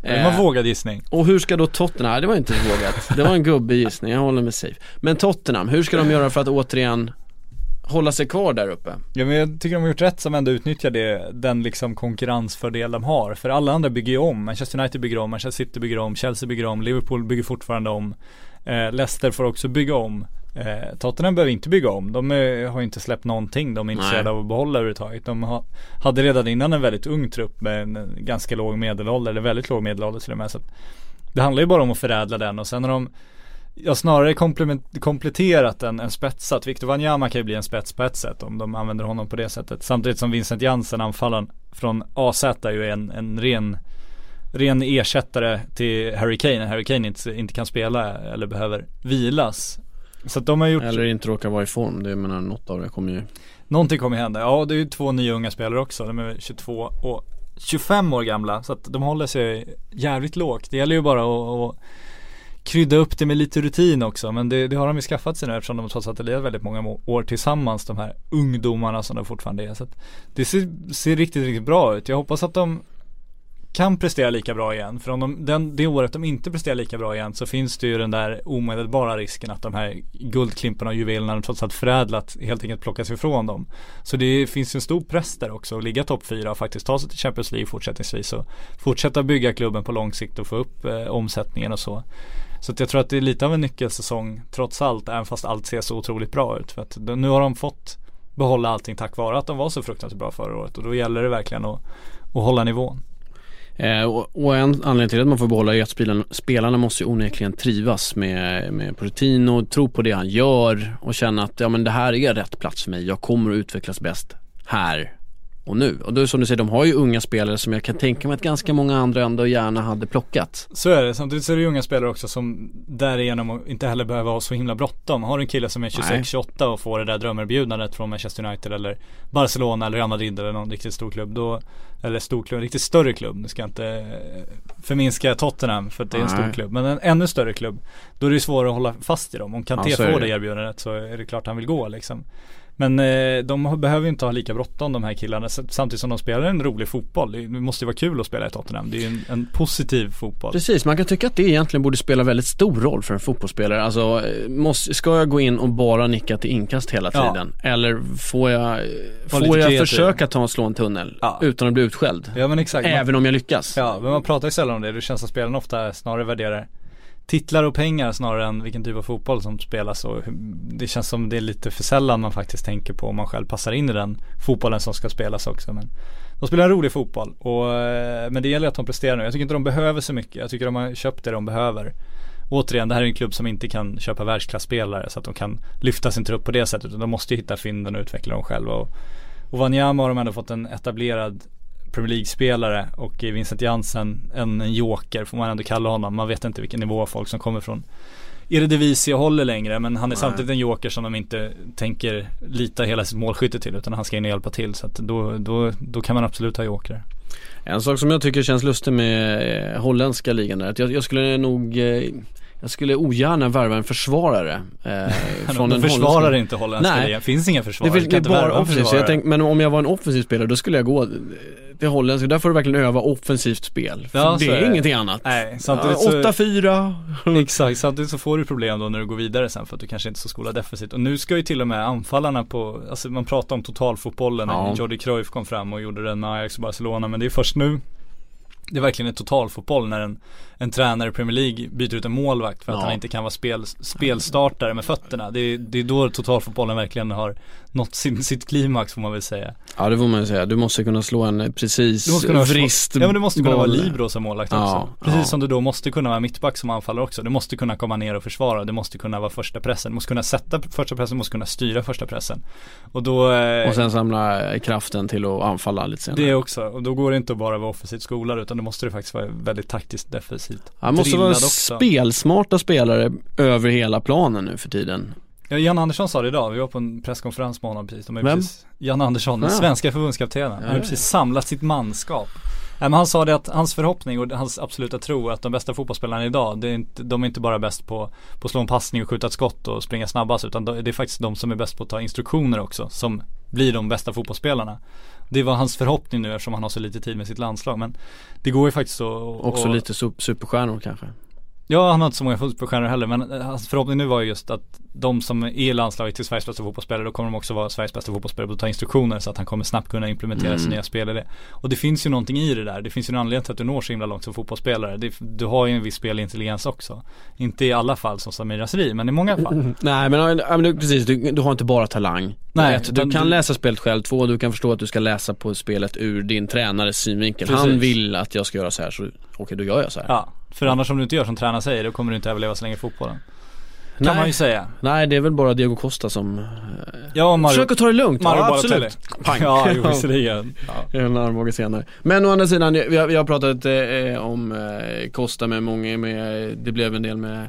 det var en Eh, vågad gissning. och hur ska då Tottenham, nej det var inte vågat, det var en gubbegissning, jag håller mig safe Men Tottenham, hur ska de göra för att återigen hålla sig kvar där uppe? Ja men jag tycker de har gjort rätt som ändå utnyttjar det, den liksom konkurrensfördel de har. För alla andra bygger ju om. Manchester United bygger om, Manchester City bygger om, Chelsea bygger om, Liverpool bygger fortfarande om. Eh, Leicester får också bygga om. Eh, Tottenham behöver inte bygga om. De eh, har inte släppt någonting de är intresserade av att behålla överhuvudtaget. De ha, hade redan innan en väldigt ung trupp med en eh, ganska låg medelålder, eller väldigt låg medelålder till och med. Så det handlar ju bara om att förädla den och sen har de Ja snarare kompletterat än, än spetsat. Victor Wanyama kan ju bli en spets på ett sätt om de använder honom på det sättet. Samtidigt som Vincent Jansen, anfallaren från AZ är ju en, en ren Ren ersättare till Harry Kane, Harry Kane inte, inte kan spela eller behöver vilas. Så att de har gjort, Eller inte råkar vara i form, det menar något av det kommer ju någonting kommer hända. Ja det är ju två nya unga spelare också, de är 22 och 25 år gamla. Så att de håller sig jävligt lågt. Det gäller ju bara att, att krydda upp det med lite rutin också. Men det, det har de ju skaffat sig nu eftersom de trots allt har lirat väldigt många må- år tillsammans de här ungdomarna som de fortfarande är. Så att det ser, ser riktigt, riktigt bra ut. Jag hoppas att de kan prestera lika bra igen. För om de, den, det året de inte presterar lika bra igen så finns det ju den där omedelbara risken att de här guldklimparna och juvelerna de trots allt förädlat helt enkelt plockas ifrån dem. Så det finns ju en stor press där också att ligga topp fyra och faktiskt ta sig till Champions League fortsättningsvis och fortsätta bygga klubben på lång sikt och få upp eh, omsättningen och så. Så att jag tror att det är lite av en nyckelsäsong trots allt, även fast allt ser så otroligt bra ut. För att nu har de fått behålla allting tack vare att de var så fruktansvärt bra förra året och då gäller det verkligen att, att hålla nivån. Eh, och, och en anledning till att man får behålla är att spelarna, spelarna måste ju onekligen trivas med, med Pochettino, tro på det han gör och känna att ja men det här är rätt plats för mig, jag kommer att utvecklas bäst här och nu. Och då som du säger, de har ju unga spelare som jag kan tänka mig att ganska många andra ändå gärna hade plockat. Så är det, samtidigt så är det ju unga spelare också som därigenom inte heller behöver ha så himla bråttom. Har du en kille som är Nej. 26-28 och får det där drömerbjudandet från Manchester United eller Barcelona eller Real Madrid eller någon riktigt stor klubb då Eller stor klubb, en riktigt större klubb. Nu ska jag inte förminska Tottenham för att det är en stor Nej. klubb. Men en ännu större klubb. Då är det ju svårare att hålla fast i dem. Om Kanté Ja, får det. det erbjudandet så är det klart han vill gå liksom. Men eh, de behöver ju inte ha lika bråttom de här killarna samtidigt som de spelar en rolig fotboll. Det måste ju vara kul att spela i Tottenham. Det är ju en, en positiv fotboll. Precis, man kan tycka att det egentligen borde spela väldigt stor roll för en fotbollsspelare. Alltså, eh, måste, ska jag gå in och bara nicka till inkast hela Ja. tiden? Eller får jag, Var får jag försöka ta och slå en tunnel Ja. utan att bli utskälld? Ja men exakt. Man- Även om jag lyckas? Ja, men man pratar ju sällan om det. Det känns som spelarna ofta snarare värderar titlar och pengar snarare än vilken typ av fotboll som spelas och det känns som det är lite för sällan man faktiskt tänker på om man själv passar in i den fotbollen som ska spelas också. Men de spelar en rolig fotboll och, eh, men det gäller att de presterar nu. Jag tycker inte de behöver så mycket. Jag tycker de har köpt det de behöver. återigen, det här är en klubb som inte kan köpa världsklasspelare så att de kan lyfta sin trupp på det sättet. De måste ju hitta fynden och utveckla dem själva. Och, och Wanyama har de ändå fått en etablerad Premier League-spelare och Vincent Jansen en, joker får man ändå kalla honom. Man vet inte vilken nivå folk som kommer från Eredivisie håller längre men han är Nej. samtidigt en joker som de inte tänker lita hela sitt målskytte till utan han ska in och hjälpa till så att då, då, då kan man absolut ha jokrar. En sak som jag tycker känns lustig med eh, holländska ligan är att jag, jag skulle nog eh, jag skulle ogärna värva en försvarare eh, från de den försvarar holländska inte holländska Nej. ligan, finns inga Det försvarare. finns det kan är inte bara en offensivt, jag försvarare. tänk, men om jag var en offensiv spelare då skulle jag gå till holländska, där får du verkligen öva offensivt spel. För Ja, det är är det. ingenting annat. Nej, samtidigt så, 8-4. exakt, samtidigt så får du problem då när du går vidare sen för att du kanske inte är så skolad defensivt. Och nu ska ju till och med anfallarna på, alltså man pratar om totalfotbollen när Ja. Jordi Cruyff kom fram och gjorde den med Ajax och Barcelona men det är först nu det är verkligen en totalfotboll när en, en tränare i Premier League byter ut en målvakt för att Ja. han inte kan vara spel, spelstartare med fötterna. Det är, det är då totalfotbollen verkligen har nått sin, sitt klimax får man väl säga. Ja det får man ju säga, du måste kunna slå en precis Du måste kunna vara- vrist Ja men du måste kunna vara boll. libero som målvakt också. Ja, Precis ja. som du då måste kunna vara mittback som anfallare också. Du måste kunna komma ner och försvara. Du måste kunna vara första pressen. Du måste kunna sätta första pressen, du måste kunna styra första pressen. Och då eh, Och sen samla kraften till att anfalla lite senare. det också. Och då går det inte att bara vara offensivt skolad utan då måste du faktiskt vara väldigt taktiskt defensivt. Han måste vara också. spelsmarta spelare över hela planen nu för tiden. Ja, Jan Andersson sa det idag, vi var på en presskonferens med honom precis. De ju Vem? precis, Jan Andersson, den Ja. svenska förbundskaptenen. Han har Ja. ju precis samlat sitt manskap. Nej, men han sa det att hans förhoppning och hans absoluta tro är att de bästa fotbollsspelarna idag, det är inte, de är inte bara bäst på, på att slå en passning och skjuta ett skott och springa snabbast utan det är faktiskt de som är bäst på att ta instruktioner också som blir de bästa fotbollsspelarna. Det var hans förhoppning nu eftersom han har så lite tid med sitt landslag men det går ju faktiskt att Också och- lite sup- superstjärnor kanske. Ja, han har inte så många fotbollsstjärnor heller men eh, hans förhoppning nu var ju just att de som är landslaget till Sveriges bästa fotbollsspelare då kommer de också vara Sveriges bästa fotbollsspelare att ta instruktioner så att han kommer snabbt kunna implementera Mm. sin nya spelare. Och det finns ju någonting i det där. Det finns ju en anledning till att du når så himla långt som fotbollsspelare. Det, du har ju en viss spelintelligens också. Inte i alla fall som Samir Nasri men i många fall. Nej men, men du, precis, du, du har inte bara talang. Nej, Ett, du kan du- läsa spelet själv. Två, du kan förstå att du ska läsa på spelet ur din tränares synvinkel. Precis. Han vill att jag ska göra så här så okej då gör jag så här. Ja, för annars om du inte gör som tränaren säger då kommer du inte överleva så länge i fotbollen. Kan Nej. man ju säga. Nej det är väl bara Diego Costa som eh, Ja, Mario, Försök att ta det lugnt. Mario ja, absolut. Pang. Ja, jo, visserligen. Ja. En armbåge senare. Men å andra sidan, vi har, vi har pratat eh, om eh, Costa med många, med, det blev en del med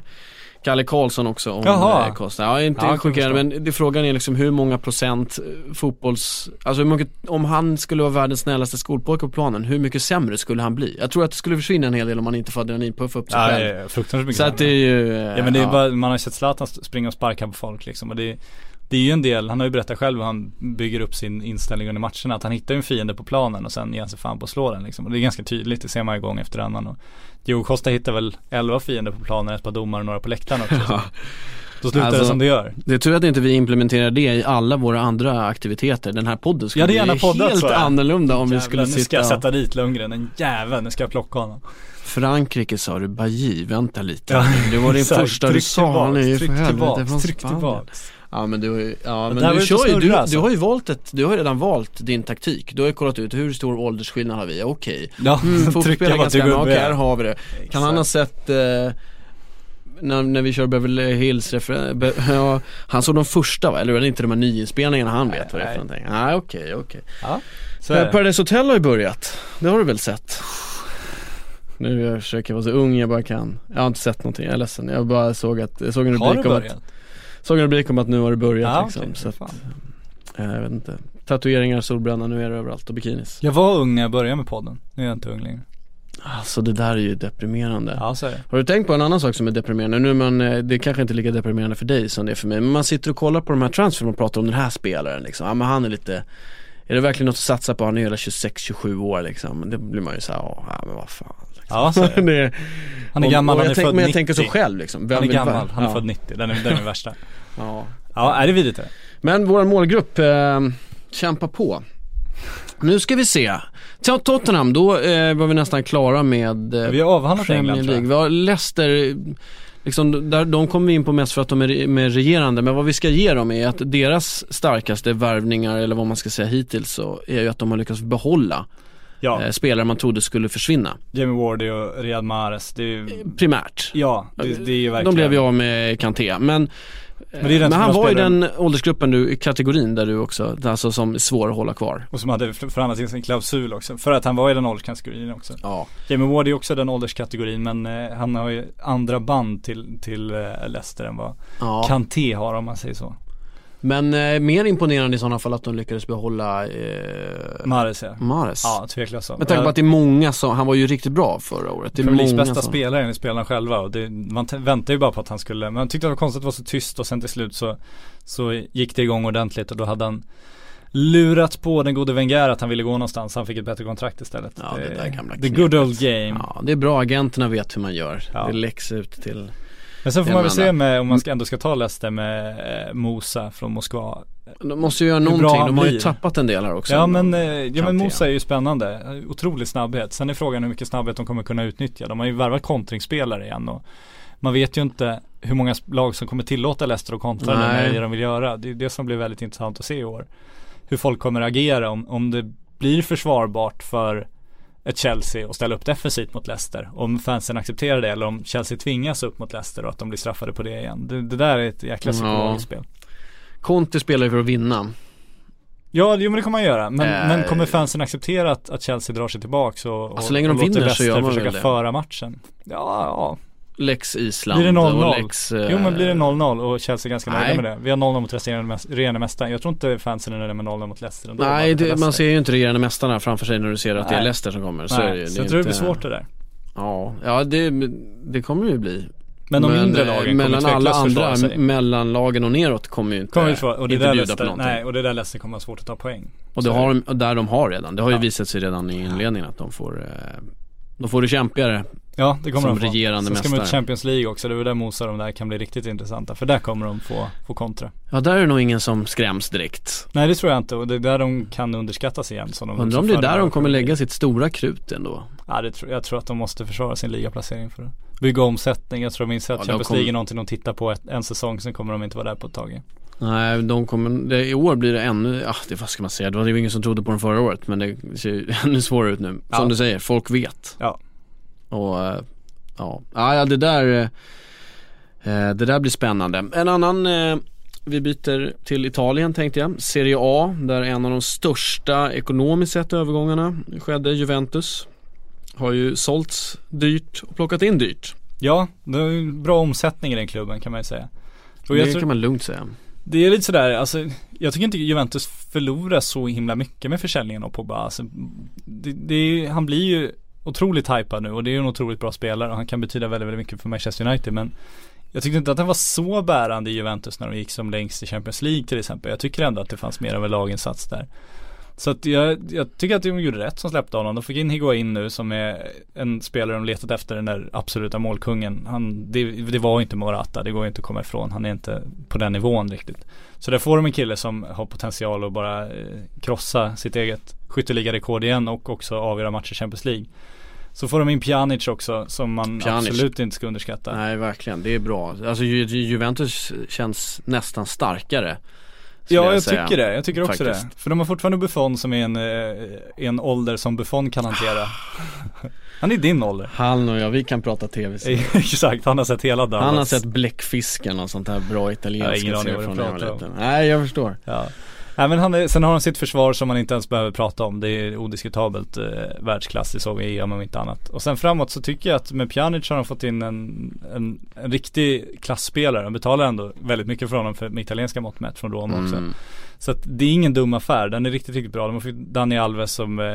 Kalle Karlsson också om Jaha. eh, Costa. Ja, inte Ja, förstå. men det, frågan är liksom hur många procent eh, fotbolls, alltså hur mycket, om han skulle vara världens snällaste skolpojke på planen, hur mycket sämre skulle han bli? Jag tror att det skulle försvinna en hel del om han inte får adrenalinpuff upp sig Ja, själv. är fruktansvärt mycket Så att det är ju, eh, Ja men det är bara, man har sett Zlatan springa och sparka på folk liksom och det, det är ju en del, han har ju berättat själv hur han bygger upp sin inställning under matcherna. Att han hittar en fiende på planen och sen ger han sig fan på att slå den liksom. Och det är ganska tydligt, det ser man ju gång efter annan. Och Diogo Costa hittar väl 11 fiender på planen, ett par domare och några på läktaren också. Ja. Då slutar Alltså, det som det gör. Det är tur att inte vi implementerar det i alla våra andra aktiviteter. Den här podden skulle Ja, bli poddat, helt annorlunda om vi Jävlar, skulle nu ska sitta jag sätta dit Lundgren, en jävel, nu ska jag plocka honom. Frankrike sa du, Bailly, vänta lite. Ja, det var din första du sa, han är ju för helvete från Spanien. tillbaks. Ja men du ja men du var kör ju, du, alltså. du har ju valt ett, du har redan valt din taktik. Du har ju kollat ut hur stor åldersskillnad har vi, okej. Ja, Mm, trycka fotboll är på ganska till bra, okej här har vi det. Kan han ha sett eh, när, när vi kör Beverly Hills be, ja, han såg de första va? Eller är det inte de här nyinspelningarna han vet vad det är för nej. någonting? Nej okej, okej. Ja, så är det. Paradise Hotel har ju börjat, det har du väl sett? Nu jag försöker vara så ung jag bara kan. Jag har inte sett någonting, jag är ledsen. Jag bara såg att, jag såg en rubrik om att? Såg en rubrik om att nu har det börjat Ja, liksom. okej, så att, eh, jag vet inte. Tatueringar, solbränna, nu är det överallt och bikinis. Jag var ung när jag började med podden, nu är jag inte ung längre. Alltså det där är ju deprimerande. Ja, så är det. Har du tänkt på en annan sak som är deprimerande? Nu är man, eh, det är kanske inte lika deprimerande för dig som det är för mig, men man sitter och kollar på de här transferna och pratar om den här spelaren liksom. Ja men han är lite Är det verkligen något att satsa på? Han är hela 26-27 år liksom. Det blir man ju såhär, ja men vad fan. Ja, så är det. Han är och- gammal, och han jag är tänk, född Men jag 90. tänker så själv liksom. Vem Han är gammal, han är ja. född 90, den är, den är värsta. Ja. Ja, är det vidrigt det? Men vår målgrupp, eh, kämpa på. Nu ska vi se. Tottenham, då eh, var vi nästan klara med eh, Vi har avhandlat England tror jag. Vi har Leicester, liksom, där, de kommer vi in på mest för att de är med regerande. Men vad vi ska ge dem är att deras starkaste värvningar, eller vad man ska säga hittills, så är ju att de har lyckats behålla Ja, eh, spelare man trodde skulle försvinna. Jamie Wardy och Riyad Mahrez, det är ju, Primärt. ja, det, det är ju verkligen De blev ju av med Kanté, men Men den men typen han var spelare- den åldersgruppen du, kategorin där du också, alltså som är svår att hålla kvar. Och som hade för- förhandlat in sin klausul också, för att han var i den ålderskategorin också. Ja. Jamie Ward är också den ålderskategorin men eh, han har ju andra band till, till eh, Leicester än vad ja. Kanté har om man säger så. Men eh, mer imponerande i sådana fall att de lyckades behålla eh, Mahrez ja. Mahrez. Ja, tveklöst. Med tanke på att det är många som, han var ju riktigt bra förra året. Det är Premier Leagues bästa som, spelare enligt spelarna själva och det, man väntade ju bara på att han skulle, men man tyckte det var konstigt att det var så tyst och sen till slut så, så gick det igång ordentligt och då hade han lurat på den gode Wenger att han ville gå någonstans, han fick ett bättre kontrakt istället. Ja, det där gamla The good old game. Ja, det är bra, agenterna vet hur man gör. Ja. Det läcks ut till Men sen får man väl se med, om man ska, ändå ska ta Leicester med eh, Mosa från Moskva. De måste ju göra någonting, de har ju tappat en del här också. Ja men, eh, ja, men. Mosa är ju spännande, otrolig snabbhet. Sen är frågan hur mycket snabbhet de kommer kunna utnyttja. De har ju värvat kontringsspelare igen och man vet ju inte hur många lag som kommer tillåta Leicester att kontra Nej. det de vill göra. Det är det som blir väldigt intressant att se i år. Hur folk kommer agera om, om det blir försvarbart för ett Chelsea att ställa upp defensivt mot Leicester. Om fansen accepterar det eller om Chelsea tvingas upp mot Leicester och att de blir straffade på det igen. Det, det där är ett jäkla psykologiskt spel. Conte spelar ju för att vinna. Ja, jo, men det kommer man göra. Men, Eh. men kommer fansen acceptera att, att Chelsea drar sig tillbaks och, och, så länge de och låter vinner så Leicester gör man försöka det. föra matchen? Ja, ja. Lex Island Blir det 0-0? och Lex... eh, Jo men blir det 0-0 och Chelsea är ganska nöjda Nej. med det. Vi har 0-0 mot resterande mäs- regerande mästaren. Jag tror inte fansen är nöjda med 0-0 mot Leicester ändå, Nej, det, man ser ju inte regerande mästarna framför sig när du ser att det är Nej. Leicester som kommer. Så Nej, är det ju. så Det jag tror det blir svårt det där. Ja, ja det, det kommer ju bli. Men de mindre eh, lagen kommer Mellan alla andra, sig. mellanlagen och neråt kommer ju inte, Kommer få, och det inte där bjuda på Leicester, någonting. nej, och det är där Leicester kommer ha svårt att ta poäng. och det har de, där de har redan. Det har ju Ja. visat sig redan i inledningen att de får eh, de får det kämpigare. Ja, det kommer Som de få. regerande Sen ska de ut mästare. Champions League också, det är väl där Mosa de där kan bli riktigt intressanta. För där kommer de få, få kontra. Ja, där är det nog ingen som skräms direkt. Nej det tror jag inte och det är där de kan underskattas igen. Som de Undrar om det är där de kommer lägga sitt stora krut ändå. Ja det tror, jag tror att de måste försvara sin ligaplacering för att bygga omsättning. Jag tror de inser att Ja, Champions kommer- League är någonting de tittar på ett, en säsong, sen kommer de inte vara där på ett tag. Nej, de kommer, det, i år blir det ännu, ja det vad ska man säga, det var ju ingen som trodde på den förra året men det ser ju ännu svårare ut nu. Ja. Som du säger, folk vet. Ja. Och eh, ja, ja det där, eh, det där blir spännande. En annan, eh, vi byter till Italien tänkte jag, Serie A, där en av de största ekonomiskt sett övergångarna skedde, Juventus. Har ju sålts dyrt och plockat in dyrt. Ja, det är ju bra omsättning i den klubben kan man ju säga. Och det tror, kan man lugnt säga. Det är lite sådär, alltså jag tycker inte Juventus förlorar så himla mycket med försäljningen av Pogba. Alltså, det, det han blir ju otroligt hypad nu och det är en otroligt bra spelare och han kan betyda väldigt, väldigt mycket för Manchester United men jag tyckte inte att han var så bärande i Juventus när de gick som längst i Champions League till exempel. Jag tycker ändå att det fanns mer av en laginsats där. Så att jag, jag tycker att de gjorde rätt som släppte honom. De fick in Higuain nu som är en spelare de letat efter den där absoluta målkungen. Han, det, det var inte Morata, det går inte att komma ifrån. Han är inte på den nivån riktigt. Så där får de en kille som har potential att bara eh, krossa sitt eget skytteligarekord igen och också avgöra matcher i Champions League. Så får de in Pjanic också som man Pjanic. absolut inte ska underskatta. Nej verkligen, det är bra. Alltså Ju- Ju- Juventus känns nästan starkare. Ja jag säga. tycker det, jag tycker också Faktiskt. det. För de har fortfarande Buffon som är en, eh, en ålder som Buffon kan hantera. Han är din ålder. Han och jag, vi kan prata tv Exakt, han har sett hela Dallas. Han har sett Bläckfisken och sånt här bra Jag har ingen aning vad du jag pratar om. Nej jag förstår. Ja. Nej men han är, sen har han sitt försvar som man inte ens behöver prata om. Det är odiskutabelt eh, världsklass, det såg vi i EM om inte annat. Och sen framåt så tycker jag att med Pjanic har de fått in en, en, en riktig klassspelare. De betalar ändå väldigt mycket för honom för, med italienska mått mätt från Rom också. Mm. Så att det är ingen dum affär, den är riktigt, riktigt bra. De har fått Dani Alves som eh,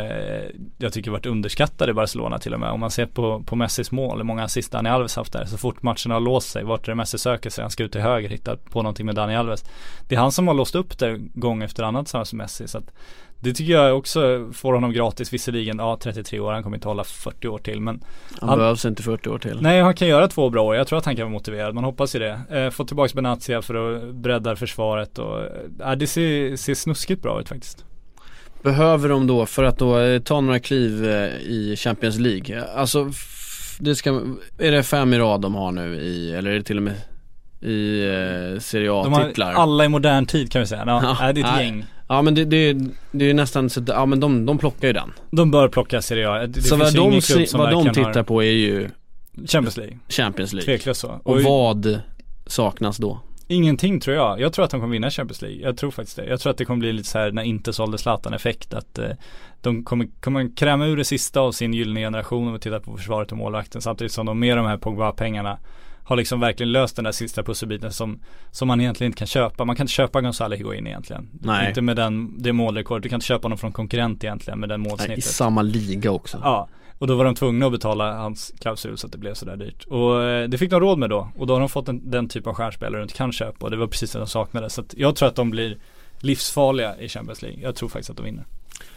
jag tycker varit underskattad i Barcelona till och med. Om man ser på, på Messis mål, hur många assist Dani Alves haft där. Så fort matchen har låst sig, vart är det Messi söker sig? Han ska ut till höger, hitta på någonting med Dani Alves. Det är han som har låst upp det gång efter annan tillsammans med Messi. Så att det tycker jag också får honom gratis, visserligen, ja 33 år, han kommer inte hålla 40 år till men Han, Han- behövs inte 40 år till. Nej han kan göra två bra år, jag tror att han kan vara motiverad, man hoppas ju det. Eh, få tillbaka Benatia för att bredda försvaret och, eh, det ser, ser snuskigt bra ut faktiskt. Behöver de då, för att då eh, ta några kliv eh, i Champions League, alltså det ska, är det fem i rad de har nu i, eller är det till och med i eh, Serie De har A-titlar? alla i modern tid kan vi säga, ja, Ja, nej, det är ett gäng. Ja men det, det, det är nästan så att, ja men de, de plockar ju den. De bör plocka Serie A. Det, så vad ju de, vad de tittar på är ju Champions League. Champions League. Tveklöst så. Och Och vad saknas då? Ingenting tror jag. Jag tror att de kommer vinna Champions League. Jag tror faktiskt det. Jag tror att det kommer bli lite så här när inte sålde Zlatan effekt att eh, de kommer, kommer kräma ur det sista av sin gyllene generation om vi tittar på försvaret och målvakten samtidigt som de med de här Pogba-pengarna har liksom verkligen löst den där sista pusselbiten som, som man egentligen inte kan köpa. Man kan inte köpa Gonzalo Higuain egentligen. Nej. Inte med den, det målrekordet. Du kan inte köpa honom från konkurrent egentligen med den Nej, I målsnittet. samma liga också. Ja, och då var de tvungna att betala hans klausul så att det blev sådär dyrt. Och eh, det fick de råd med då. Och då har de fått en, den typ av stjärnspelare de inte kan köpa. Och det var precis det de saknade. Så att jag tror att de blir livsfarliga i Champions League. Jag tror faktiskt att de vinner.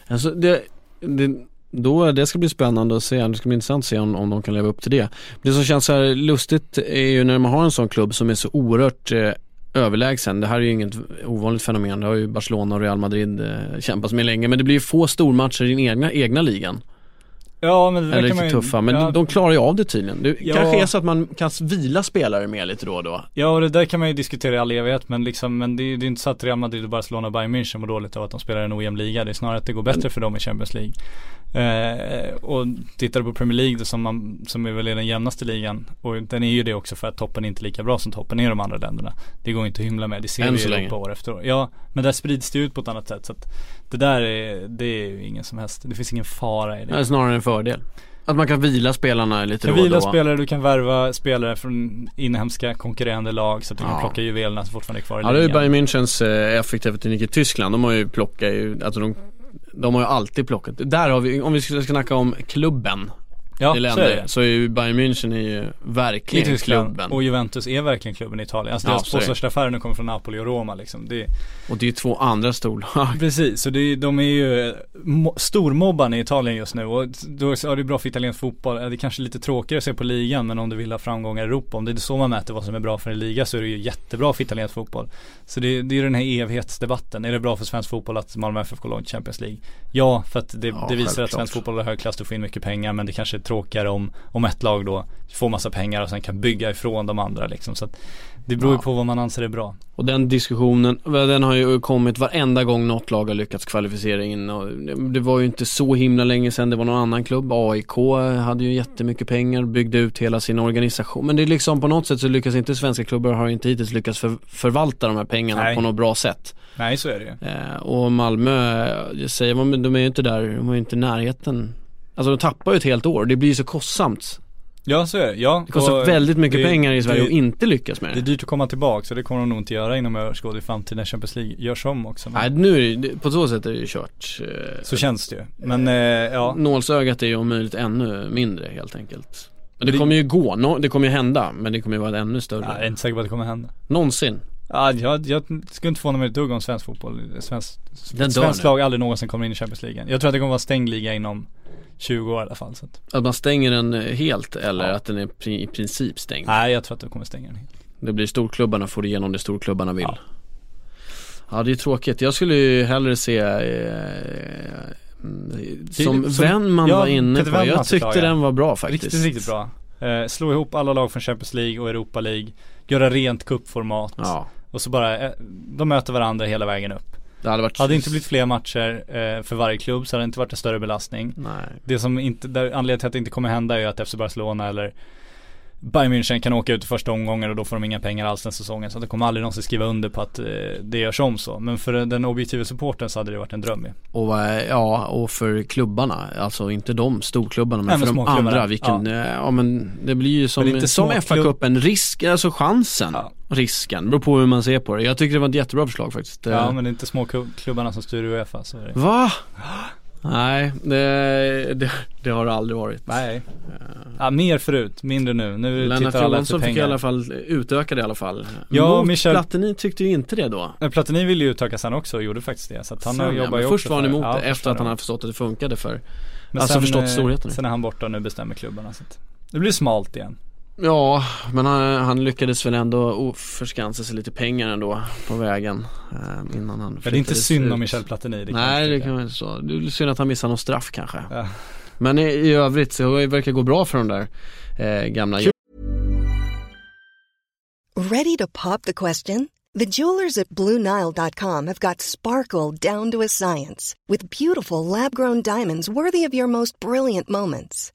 Alltså det, det, då, det ska bli spännande att se, det ska bli intressant att se om, om de kan leva upp till det. Det som känns så lustigt är ju när man har en sån klubb som är så oerhört eh, överlägsen. Det här är ju inget ovanligt fenomen. Det har ju Barcelona och Real Madrid eh, kämpat med länge. Men det blir ju få stormatcher i den egna, egna ligan. Ja men det Eller kan man ju, tuffa. Men ja, de klarar ju av det tydligen. Det Ja. kanske är så att man kan vila spelare mer lite då och då. Ja och det där kan man ju diskutera i all evighet men liksom, men det, det är inte så att Real Madrid och Barcelona och Bayern München mår dåligt av att de spelar en ojämn liga. Det är snarare att det går bättre för dem i Champions League. Eh, och tittar du på Premier League då, som, man, som är väl den jämnaste ligan och den är ju det också för att toppen är inte lika bra som toppen är i de andra länderna. Det går inte att hymla med, det ser Än vi i länge. Europa år efter år. Ja, men där sprids det ut på ett annat sätt så att det där är, det är ju ingen som helst, det finns ingen fara i det. Är snarare en fördel. Att man kan vila spelarna lite kan då vila då. spelare, du kan värva spelare från inhemska konkurrerande lag så att du Ja. kan plocka juvelerna som fortfarande är kvar i Ja det är ju. Bayern Münchens eh, effektiva teknik i Tyskland. De har ju plockat ju, alltså de, de har ju alltid plockat. Där har vi, om vi ska snacka om klubben ja, i så är länder det. så är Bayern München är ju I verkligen Tyskland klubben. och Juventus är verkligen klubben i Italien. Alltså Ja, deras är två största affärer nu kommer från Napoli och Roma liksom. Det, Och det är ju två andra storlag. precis, så det, de är ju mo- stormobbarna i Italien just nu och då är det bra för italiensk fotboll. Det är kanske lite tråkigare att se på ligan men om du vill ha framgångar i Europa, om det är så man mäter vad som är bra för en liga så är det ju jättebra för italiensk fotboll. Så det, det är ju den här evighetsdebatten. Är det bra för svensk fotboll att Malmö FF går långt i Champions League? Ja, för att det, Ja, det visar att svensk fotboll är hög klass, du får in mycket pengar men det kanske är tråkigare om, om ett lag då får massa pengar och sen kan bygga ifrån de andra liksom. Så att det beror ju Ja. på vad man anser är bra. Och den diskussionen, den har ju kommit varenda gång något lag har lyckats kvalificera in och det var ju inte så himla länge sedan det var någon annan klubb. AIK hade ju jättemycket pengar, byggde ut hela sin organisation. Men det är liksom på något sätt så lyckas inte svenska klubbar har inte hittills lyckats för, förvalta de här pengarna Nej. på något bra sätt. Nej, så är det ju. Eh, och Malmö, jag säger man, de är ju inte där, de är ju inte i närheten. Alltså de tappar ju ett helt år, det blir ju så kostsamt. Ja, så är det. Ja, Det kostar väldigt mycket det- pengar i Sverige det- och inte lyckas med Det är det. dyrt att komma tillbaka så det kommer de nog inte göra inom överskådlig framtid när Champions League görs om också. Men Nej nu är det, på så sätt är det ju kört. Eh, Så känns det ju. Men eh, ja, Nålsögat är ju om möjligt ännu mindre helt enkelt. Men det Det- kommer ju gå, nå- det kommer ju hända, men det kommer ju vara ännu större. jag är inte säker på att det kommer hända. Någonsin. Ja, jag, jag skulle inte förvåna mig ett dugg om svensk fotboll, svensk, svensk lag aldrig någonsin kommer in i Champions League. Jag tror att det kommer vara stängd liga inom 20 år i alla fall. Så att, Att man stänger den eh, helt eller Ja. att den är i princip stängd. nej, jag tror att de kommer stänga den helt. Det blir storklubbarna får igenom det storklubbarna vill. Ja. Ja. det är tråkigt. Jag skulle ju hellre se eh, som, som- vän man ja, var inne på. Jag tyckte den var bra faktiskt. Riktigt, riktigt bra. Eh, slå ihop alla lag från Champions League och Europa League. Göra rent cupformat. Ja, Och så bara, eh, de möter varandra hela vägen upp. Det hade varit Hade det inte blivit fler matcher eh, för varje klubb så hade det inte varit en större belastning. Nej. Det som inte, där, anledningen till att det inte kommer hända är att FC Barcelona eller Bayern München kan åka ut i första omgången och då får de inga pengar alls den säsongen. Så att de kommer aldrig någonsin skriva under på att eh, det görs om så. Men för den objektiva supporten så hade det varit en dröm ju. Och vad- ja, och för klubbarna, alltså inte de storklubbarna men Nej, för de andra, vilken, ja. ja men det blir ju som, som FA-cupen, risk, alltså chansen, Ja. risken, beror på hur man ser på det. Jag tycker det var ett jättebra förslag faktiskt. Ja Eh, men det är inte småklubbarna som styr Uefa så är det. Va? Nej, det, det, det har det aldrig varit. Nej. Ja, mer förut, mindre nu. Nu Lennart tittar alla efter Johansson fick i pengar. alla fall utöka det i alla fall. Ja, Mot Michel- Platini tyckte ju inte det då. Men Platini ville ju utöka sen också och gjorde faktiskt det. Så att han Sen, ja, jobbar ju men först också var han emot ja, det, först efter att han han hade förstått att det funkade för Men alltså sen, förstått eh, storheten. Sen är han borta och nu bestämmer klubbarna så att Det blir smalt igen. Ja, men han, han lyckades väl ändå förskansa sig lite pengar ändå på vägen eh, innan han Men det är inte synd ut. om Michel Platini. Det Nej det kan man inte så. Det är synd att han missar någon straff kanske. Ja. Men i, i övrigt så det verkar gå bra för de där eh, gamla. Ready to pop the question? The jewelers at BlueNile.com have got sparkle down to a science with beautiful lab grown diamonds worthy of your most brilliant moments.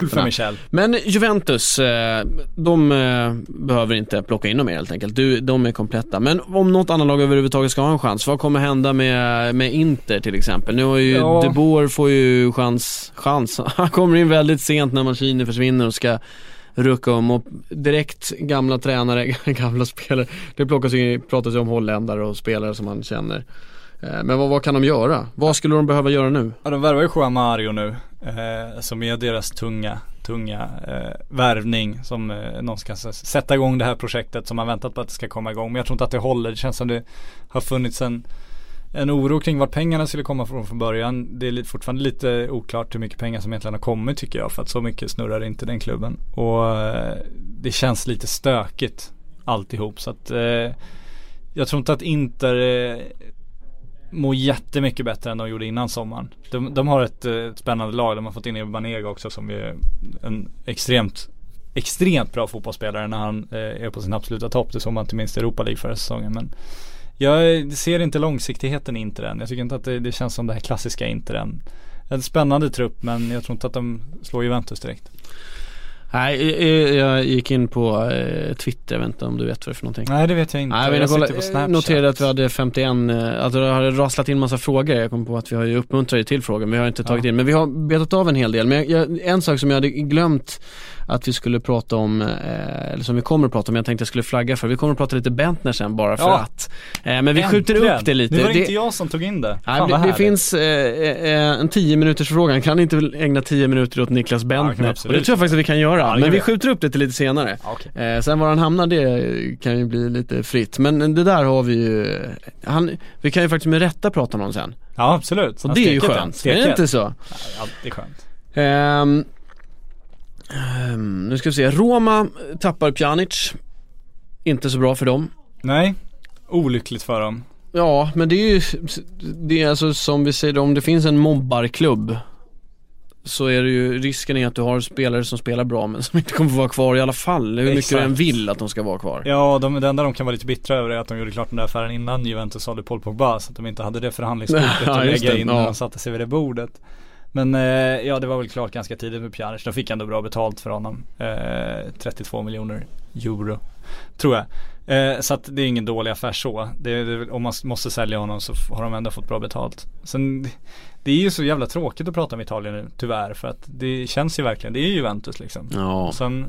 Kul för Michel. Men Juventus, eh, de eh, behöver inte plocka in dem mer helt enkelt. Du, de är kompletta. Men om något annat lag överhuvudtaget ska ha en chans, vad kommer hända med, med Inter till exempel? Nu har ju Ja. De Boer får ju chans, chans. Han kommer in väldigt sent när maskinen försvinner och ska rucka om och direkt gamla tränare, gamla spelare. Det plockas ju, pratas ju om holländare och spelare som man känner. Eh, Men vad, vad kan de göra? Vad skulle de behöva göra nu? Ja de värvar ju Juan Mario nu. Eh, som är deras tunga, tunga eh, värvning. Som eh, någon ska sätta igång det här projektet som man väntat på att det ska komma igång. Men jag tror inte att det håller. Det känns som det har funnits en, en oro kring vart pengarna skulle komma från från början. Det är fortfarande lite oklart hur mycket pengar som egentligen har kommit tycker jag. För att så mycket snurrar inte den klubben. Och eh, det känns lite stökigt alltihop. Så att eh, jag tror inte att Inter eh, mår jättemycket bättre än de gjorde innan sommaren. De, de har ett, eh, ett spännande lag. De har fått in Eber Banega också som är en extremt Extremt bra fotbollsspelare när han eh, är på sin absoluta topp. Det såg man inte minst i Europa League förra säsongen. Men jag ser inte långsiktigheten i Inter än. Jag tycker inte att det, det känns som det här klassiska Inter än. En spännande trupp men jag tror inte att de slår Juventus direkt. Nej, jag gick in på eh, Twitter, jag vet inte om du vet vad det är för någonting. Nej det vet jag inte. Nej, men jag jag kolla, på Snapchat. noterade att vi hade 51, eh, alltså det har rasslat in massa frågor. Jag kom på att vi har ju uppmuntrat er till frågor, men vi har inte tagit Ja. in. Men vi har betat av en hel del. Men jag, en sak som jag hade glömt att vi skulle prata om, eh, eller som vi kommer att prata om, jag tänkte jag skulle flagga för. Vi kommer att prata lite Bentner sen bara för Ja. att. Eh, men vi skjuter Äntligen. upp det lite. Nu var det, Det- inte jag som tog in det. Nej, det, det finns eh, eh, en 10 minuters fråga. Kan inte ägna 10 minuter åt Niklas det Bentner? och absolut det tror jag faktiskt att vi kan göra. Ja, det men vi skjuter upp det till lite senare. Ja, okej. Eh, sen var han hamnar det kan ju bli lite fritt. Men det där har vi ju, han, vi kan ju faktiskt med rätta prata om honom sen. Ja absolut. Och det är ju skönt. Är det Steket. inte så? Ja, alltid skönt. Ehm, ehm, nu ska vi se, Roma tappar Pjanic. Inte så bra för dem. Nej, olyckligt för dem. Ja, men det är ju, det är alltså som vi säger, om det finns en mobbarklubb så är det ju, risken är att du har spelare som spelar bra men som inte kommer få vara kvar i alla fall. Hur mycket Exakt. du än vill att de ska vara kvar. Ja, de, det enda de kan vara lite bittra över är att de gjorde klart den där affären innan Juventus sålde Paul Pogba. Så att de inte hade det förhandlingskortet att lägga in Ja. när de satte sig vid det bordet. Men eh, ja, det var väl klart ganska tidigt med Pjanic. De fick ändå bra betalt för honom. Eh, 32 miljoner euro, tror jag. Eh, så att det är ingen dålig affär så. Det, det, om man måste sälja honom så har de ändå fått bra betalt. Sen, det- är ju så jävla tråkigt att prata om Italien nu, tyvärr. För att det känns ju verkligen, det är ju Juventus liksom. Ja. Sen,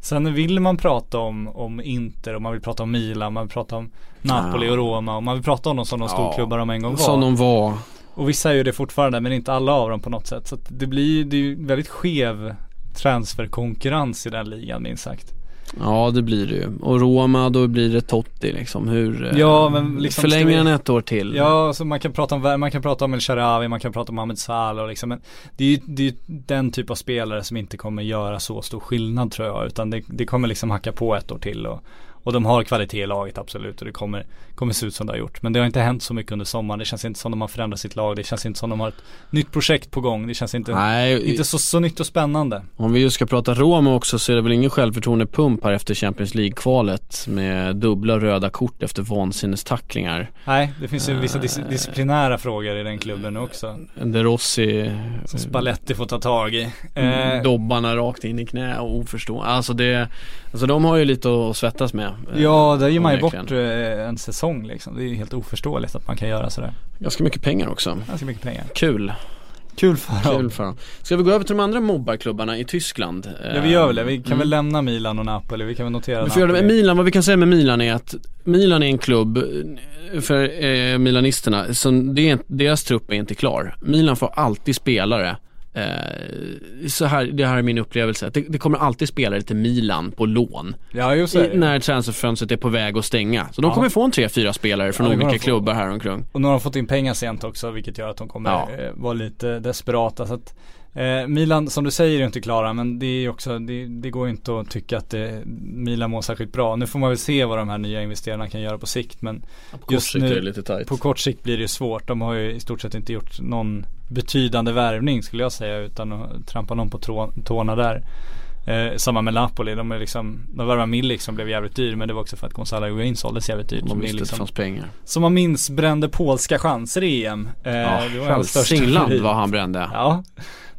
sen vill man prata om, om Inter och man vill prata om Milan, man vill prata om Napoli Ja. och Roma och man vill prata om dem som de Ja. storklubbar de en gång var. Som de var. Och vissa är ju det fortfarande men inte alla av dem på något sätt. Så det blir det är ju väldigt skev transferkonkurrens i den ligan minst sagt. Ja det blir det ju. Och Roma då blir det Totti liksom. Hur, eh, Ja, men liksom förlänger vi- han ett år till? Ja, så man kan prata om, man kan prata om El Sharawi, man kan prata om Mohamed Salah och liksom, men det är ju det är den typ av spelare som inte kommer göra så stor skillnad tror jag. Utan det, det kommer liksom hacka på ett år till och, och de har kvalitet i laget absolut och det kommer, kommer se ut som det har gjort. Men det har inte hänt så mycket under sommaren. Det känns inte som de har förändrat sitt lag. Det känns inte som de har ett nytt projekt på gång. Det känns inte, Nej, inte så, så nytt och spännande. om vi just ska prata Roma också så är det väl ingen självförtroende-pump här efter Champions League-kvalet med dubbla röda kort efter vansinnestacklingar. Nej, det finns ju vissa dis- disciplinära frågor i den klubben också. De Rossi Som Spalletti får ta tag i. Mm, Eh, Dobbarna rakt in i knä och oförstående. Alltså det, alltså de har ju lite att svettas med. Eh, Ja, där ger man ju bort eh, en säsong liksom. Det är ju helt oförståeligt att man kan göra sådär. Ganska mycket pengar också. Ganska mycket pengar. Kul. Kul för Kul dem. för dem. Ska vi gå över till de andra mobbarklubbarna i Tyskland? Ja vi gör väl det. Vi kan Mm. väl lämna Milan och Napoli. Vi kan väl notera Vi får göra det. Milan, vad vi kan säga med Milan är att Milan är en klubb eh, för eh, milanisterna, som det är, deras trupp är inte klar. Milan får alltid spelare så här, det här är min upplevelse. Det, det kommer alltid spelare till Milan på lån. Ja just det. I, när transferfönstret är på väg att stänga. Så de Ja. kommer få en tre, fyra spelare från Ja, olika klubbar här omkring. Och nu har de fått in pengar sent också vilket gör att de kommer Ja. eh, vara lite desperata. Så att, eh, Milan som du säger är inte klara men det är också, det, det går inte att tycka att det, Milan mår särskilt bra. Nu får man väl se vad de här nya investerarna kan göra på sikt men På Just kort sikt nu- är det lite tajt. på kort sikt blir det svårt. De har ju i stort sett inte gjort någon betydande värvning skulle jag säga utan att trampa någon på tå, tårna där. Eh, samma med Napoli, de är liksom, de värvade Milik som blev jävligt dyr men det var också för att Gonzalo Higuain såldes jävligt dyrt. De visste att det liksom, fanns pengar. som man minns brände polska chanser i EM. Eh, Ja, det var Hälsingland vad han brände. Ja,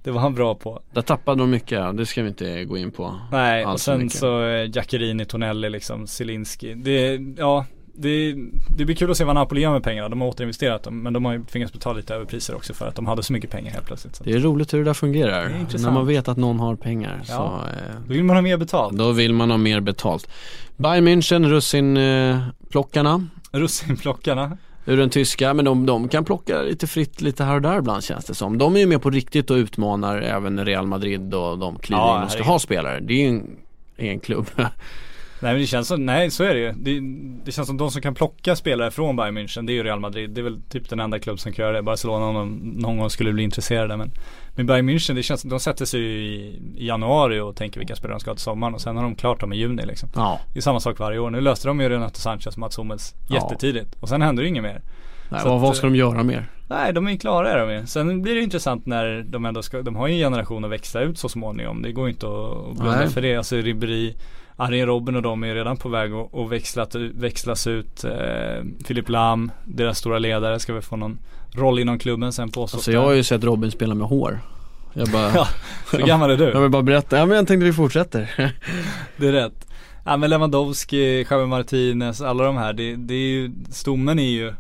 det var han bra på. Där tappade de mycket, det ska vi inte gå in på. Nej, och sen mycket. så eh, Jackerini, Tonelli liksom, Zielinski. Det, ja, det, det blir kul att se vad Napoli gör med pengarna. De har återinvesterat dem, men de har ju tvingats betala lite överpriser också för att de hade så mycket pengar helt plötsligt. Så. Det är roligt hur det där Det fungerar. intressant. När man vet att någon har pengar Ja. så Då vill man ha mer betalt. då vill man ha mer betalt. Bayern München, russin eh, plockarna Russinplockarna. ur den tyska, men de, de kan plocka lite fritt lite här och där ibland känns det som. De är ju med på riktigt och utmanar även Real Madrid och de kliver Ja, in och ska ha spelare. Det är ju en, en klubb. Nej men det känns som, nej så är det ju. Det, det känns som de som kan plocka spelare från Bayern München, det är ju Real Madrid. Det är väl typ den enda klubb som kan göra det. Barcelona om de någon gång skulle bli intresserade. Men, men Bayern München, det känns som de sätter sig ju i, i januari och tänker vilka spelare de ska ha till sommaren och sen har de klart dem i juni liksom. ja, Det är samma sak varje år. Nu löste de ju Renato Sanchez och Mats Hummels jättetidigt. Och sen händer det inget mer. Nej, vad, att, vad ska de göra mer? Nej, de är ju klara är de ju. Sen blir det intressant när de ändå ska, de har ju en generation att växla ut så småningom. Det går ju inte att att blunda Nej. för det. Alltså Ribéry, Arjen Robben och de är redan på väg att, att växlat, växlas ut. Eh, Filip Lam, deras stora ledare, ska väl få någon roll inom klubben sen på Alltså jag har ju sett Robin spela med hår. Jag bara, Ja, Så gammal är jag du? vill bara berätta, ja men jag tänkte vi fortsätter. Det är rätt. Ja men Lewandowski, Javi Martinez, alla de här. Det, det är ju, stommen är ju,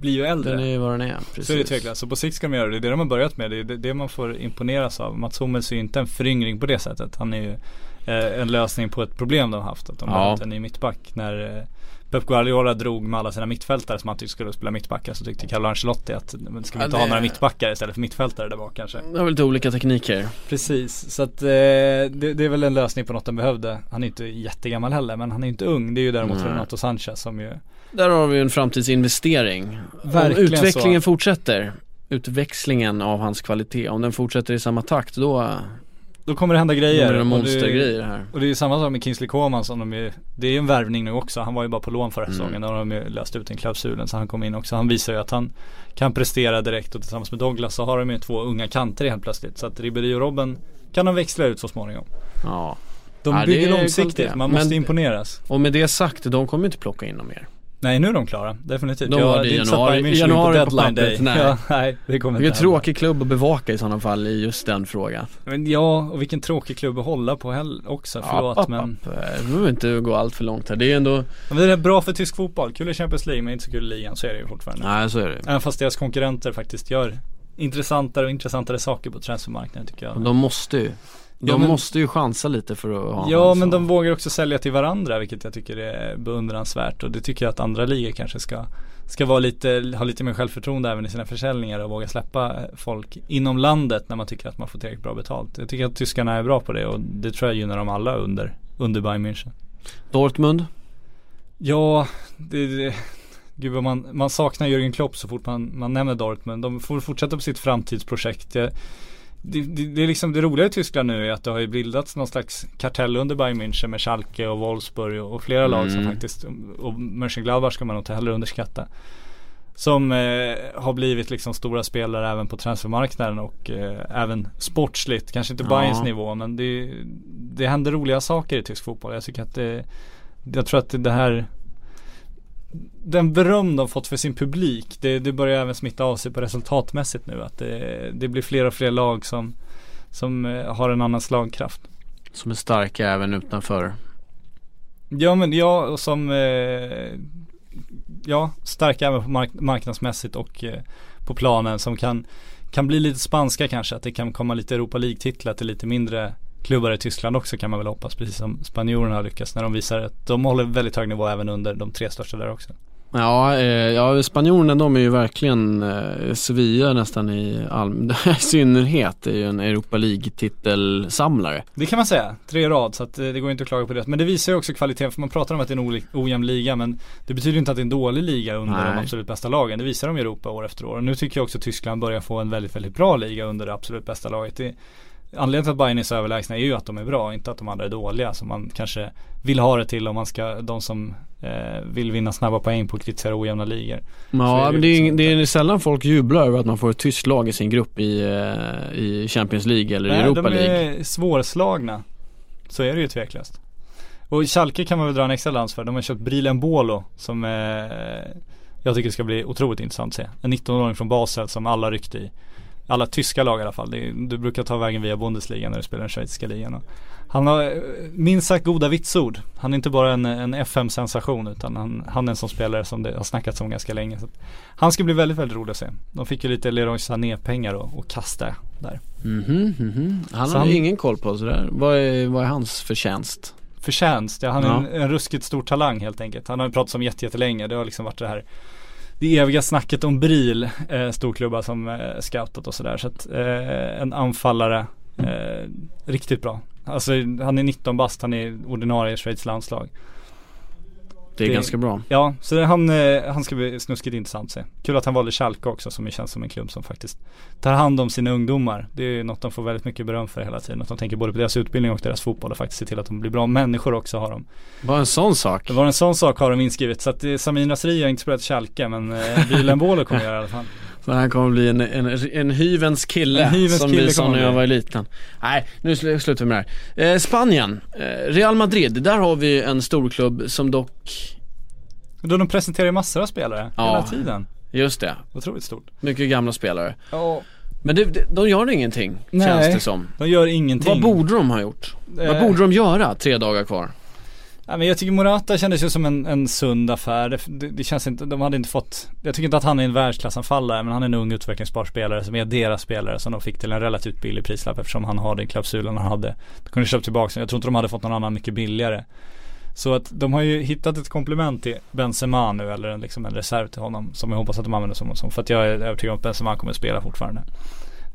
blir ju äldre. Den är ju vad den är, precis. Så är det tveklöst. Så på sikt ska de göra det. Det är det de har börjat med. Det är det, man får imponeras av. Mats Hummels är ju inte en föryngring på det sättet. Han är ju eh, en lösning på ett problem de har haft. Att de Ja. haft en ny mittback. När eh, Pep Guardiola drog med alla sina mittfältare som han tyckte skulle spela mittbackar så tyckte Carlo Ancelotti att ska vi Ja, inte ha det- några mittbackar istället för mittfältare där bak kanske. Det har väl lite olika tekniker. Precis, så att eh, det, det är väl en lösning på något de behövde. Han är inte jättegammal heller men han är inte ung. Det är ju däremot Nej. Renato Sanchez som ju Där har vi en framtidsinvestering. Verkligen om utvecklingen så. fortsätter, utväxlingen av hans kvalitet, om den fortsätter i samma takt då Då kommer det hända grejer. det Och monstergrejer här. Och det är ju samma sak med Kingsley Coman som de ju, det är ju en värvning nu också. Han var ju bara på lån förra Mm. säsongen. Då har de ju löst ut den klausulen så han kom in också. Han visar ju att han kan prestera direkt och tillsammans med Douglas så har de ju två unga kanter helt plötsligt. Så att Ribéry och Robben kan de växla ut så småningom. Ja. De Ja, bygger långsiktigt, man måste Men- imponeras. Och med det sagt, de kommer inte plocka in dem mer. Nej nu är de klara, definitivt. De Ja, var det i januari- är januari på på deadline pappret, day. nej. Ja, nej, det kommer Det är en inte tråkig klubb att bevaka i sådana fall i just den frågan. Men ja, och vilken tråkig klubb att hålla på heller också. Förlåt App, app, men. app. Vi behöver inte gå allt för långt här. Det är ändå, men det är bra för tysk fotboll. Kul i Champions League men inte så kul i ligan. Så är det ju fortfarande. nej så är det. Även fast deras konkurrenter faktiskt gör intressantare och intressantare saker på transfermarknaden tycker jag. De måste ju. De Ja, men- måste ju chansa lite för att ha Ja men de vågar också sälja till varandra vilket jag tycker är beundransvärt och det tycker jag att andra ligor kanske ska Ska vara lite, ha lite mer självförtroende även i sina försäljningar och våga släppa folk inom landet när man tycker att man får tillräckligt bra betalt. Jag tycker att tyskarna är bra på det och det tror jag gynnar dem alla under, under Bayern München. Dortmund? Ja, det, det Gud vad man, man saknar Jürgen Klopp så fort man, man nämner Dortmund. De får fortsätta på sitt framtidsprojekt. Jag, det, det, det är liksom det roliga i Tyskland nu är att det har ju bildats någon slags kartell under Bayern München med Schalke och Wolfsburg och, och flera lag som Mm. faktiskt, och Mönchengladbach ska man nog inte heller underskatta. Som eh, har blivit liksom stora spelare även på transfermarknaden och eh, även sportsligt. Kanske inte Ja. Bayerns nivå men det, det händer roliga saker i tysk fotboll. Jag tycker att det, jag tror att det här den beröm de fått för sin publik, det, det börjar även smitta av sig på resultatmässigt nu. Att det, det blir fler och fler lag som, som eh, har en annan slagkraft. Som är starka även utanför. Ja men ja, och som eh, Ja, starka även på mark- marknadsmässigt och eh, på planen som kan Kan bli lite spanska kanske, att det kan komma lite Europa League-titlar till lite mindre klubbar i Tyskland också kan man väl hoppas, precis som spanjorerna har lyckats när de visar att de håller väldigt hög nivå även under de tre största där också. Ja, eh, ja spanjorerna de är ju verkligen eh, Sevilla nästan i, all, i synnerhet är ju en Europa League-titelsamlare. Det kan man säga, tre rad så att eh, det går inte att klaga på det. Men det visar ju också kvaliteten för man pratar om att det är en ojämn liga men det betyder ju inte att det är en dålig liga under Nej. de absolut bästa lagen. Det visar de i Europa år efter år. Och nu tycker jag också att Tyskland börjar få en väldigt, väldigt bra liga under det absolut bästa laget. Det, anledningen till att Bayern är så överlägsna är ju att de är bra, inte att de andra är dåliga som man kanske vill ha det till om man ska, de som eh, vill vinna snabba poäng på kritisera ojämna ligor. Ja, det men det är, liksom det är sällan folk jublar över att man får ett tyskt lag i sin grupp i, eh, i Champions League eller Nej, Europa de League. är svårslagna. Så är det ju tveklöst. Och Schalke kan man väl dra en extra lans för. De har köpt Brilen Bolo som eh, jag tycker ska bli otroligt intressant att se. En 19-åring från Basel som alla ryckte i. Alla tyska lag i alla fall. Du brukar ta vägen via Bundesliga när du spelar den schweiziska ligan. Han har eh, minst sagt goda vitsord. Han är inte bara en, en FM-sensation utan han, han är en sån spelare som det har snackats om ganska länge. Så att han ska bli väldigt, väldigt rolig att se. De fick ju lite Leroy Sané-pengar och kasta där. Mhm, mhm. Han Så har han- ingen koll på sådär. Vad är, vad är hans förtjänst? förtjänst. Ja, han är Ja. en, en ruskigt stor talang helt enkelt. Han har ju pratat om jätte, jättelänge. Det har liksom varit det här det eviga snacket om Bril, eh, storklubbar som eh, scoutat och sådär. Så att eh, en anfallare, eh, riktigt bra. Alltså han är 19 bast, han är ordinarie i Schweiz landslag. Det är Det- ganska bra. Ja, så han, eh, han ska bli snuskigt intressant att se. Kul att han valde Schalke också som känns som en klubb som faktiskt tar hand om sina ungdomar. Det är ju något de får väldigt mycket beröm för hela tiden. Att de tänker både på deras utbildning och deras fotboll och faktiskt se till att de blir bra människor också har de. Bara en sån sak. Var en sån sak har de inskrivet. Så att eh, Samin Nasri har inte spelat Schalke men eh, Bolo kommer göra i alla fall. Så han kommer bli en, en, en hyvens kille En hyvens som kille vi sa när jag var liten. Nej, nu sl- slutar vi med det här. Eh, Spanien, eh, Real Madrid, där har vi en storklubb som dock, Då de presenterar ju massor av spelare Ja. hela tiden. just det, Otroligt stort. mycket gamla spelare. Ja. Men det, de gör ingenting, Nej. känns det som. De gör ingenting. Vad borde de ha gjort? Vad Eh, borde de göra tre dagar kvar? Ja, men jag tycker Morata kändes ju som en, en sund affär. Det, det, det känns inte, de hade inte fått, jag tycker inte att han är en världsklassanfallare men han är en ung utvecklingsbar spelare som är deras spelare som de fick till en relativt billig prislapp eftersom han har den klausulen han hade. De kunde köpa tillbaka, jag tror inte de hade fått någon annan mycket billigare. Så att de har ju hittat ett komplement till Benzema nu eller en, liksom en reserv till honom som jag hoppas att de använder som, som för att jag är övertygad om att Benzema kommer att spela fortfarande.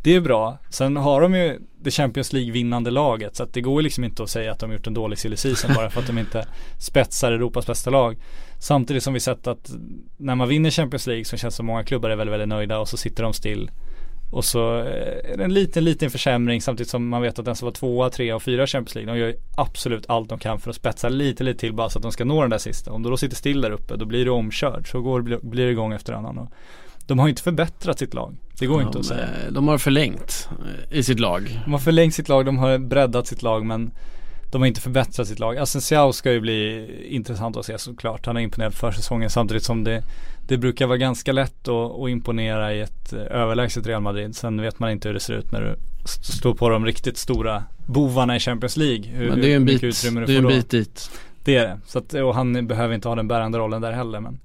Det är bra. Sen har de ju det Champions League vinnande laget så att det går ju liksom inte att säga att de har gjort en dålig silly season bara för att de inte spetsar Europas bästa lag. Samtidigt som vi sett att när man vinner Champions League så känns det som många klubbar är väldigt, väldigt nöjda och så sitter de still. Och så eh, är det en liten, liten försämring samtidigt som man vet att den som var tvåa, trea och fyra i Champions League de gör ju absolut allt de kan för att spetsa lite, lite till bara så att de ska nå den där sista. Om de då sitter still där uppe då blir det omkörd. Så går, blir det igång efter annan. Och de har inte förbättrat sitt lag. Det går inte de, att säga. eh, de har förlängt eh, i sitt lag. De har förlängt sitt lag, de har breddat sitt lag men de har inte förbättrat sitt lag. Asensiao ska ju bli intressant att se såklart. Han har imponerat för säsongen samtidigt som det, det brukar vara ganska lätt att, att imponera i ett eh, överlägset Real Madrid. Sen vet man inte hur det ser ut när du st- står på de riktigt stora bovarna i Champions League. Hur, Men det är ju en bit, det är en bit dit. Det är det. Så att, och han behöver inte ha den bärande rollen där heller. Men,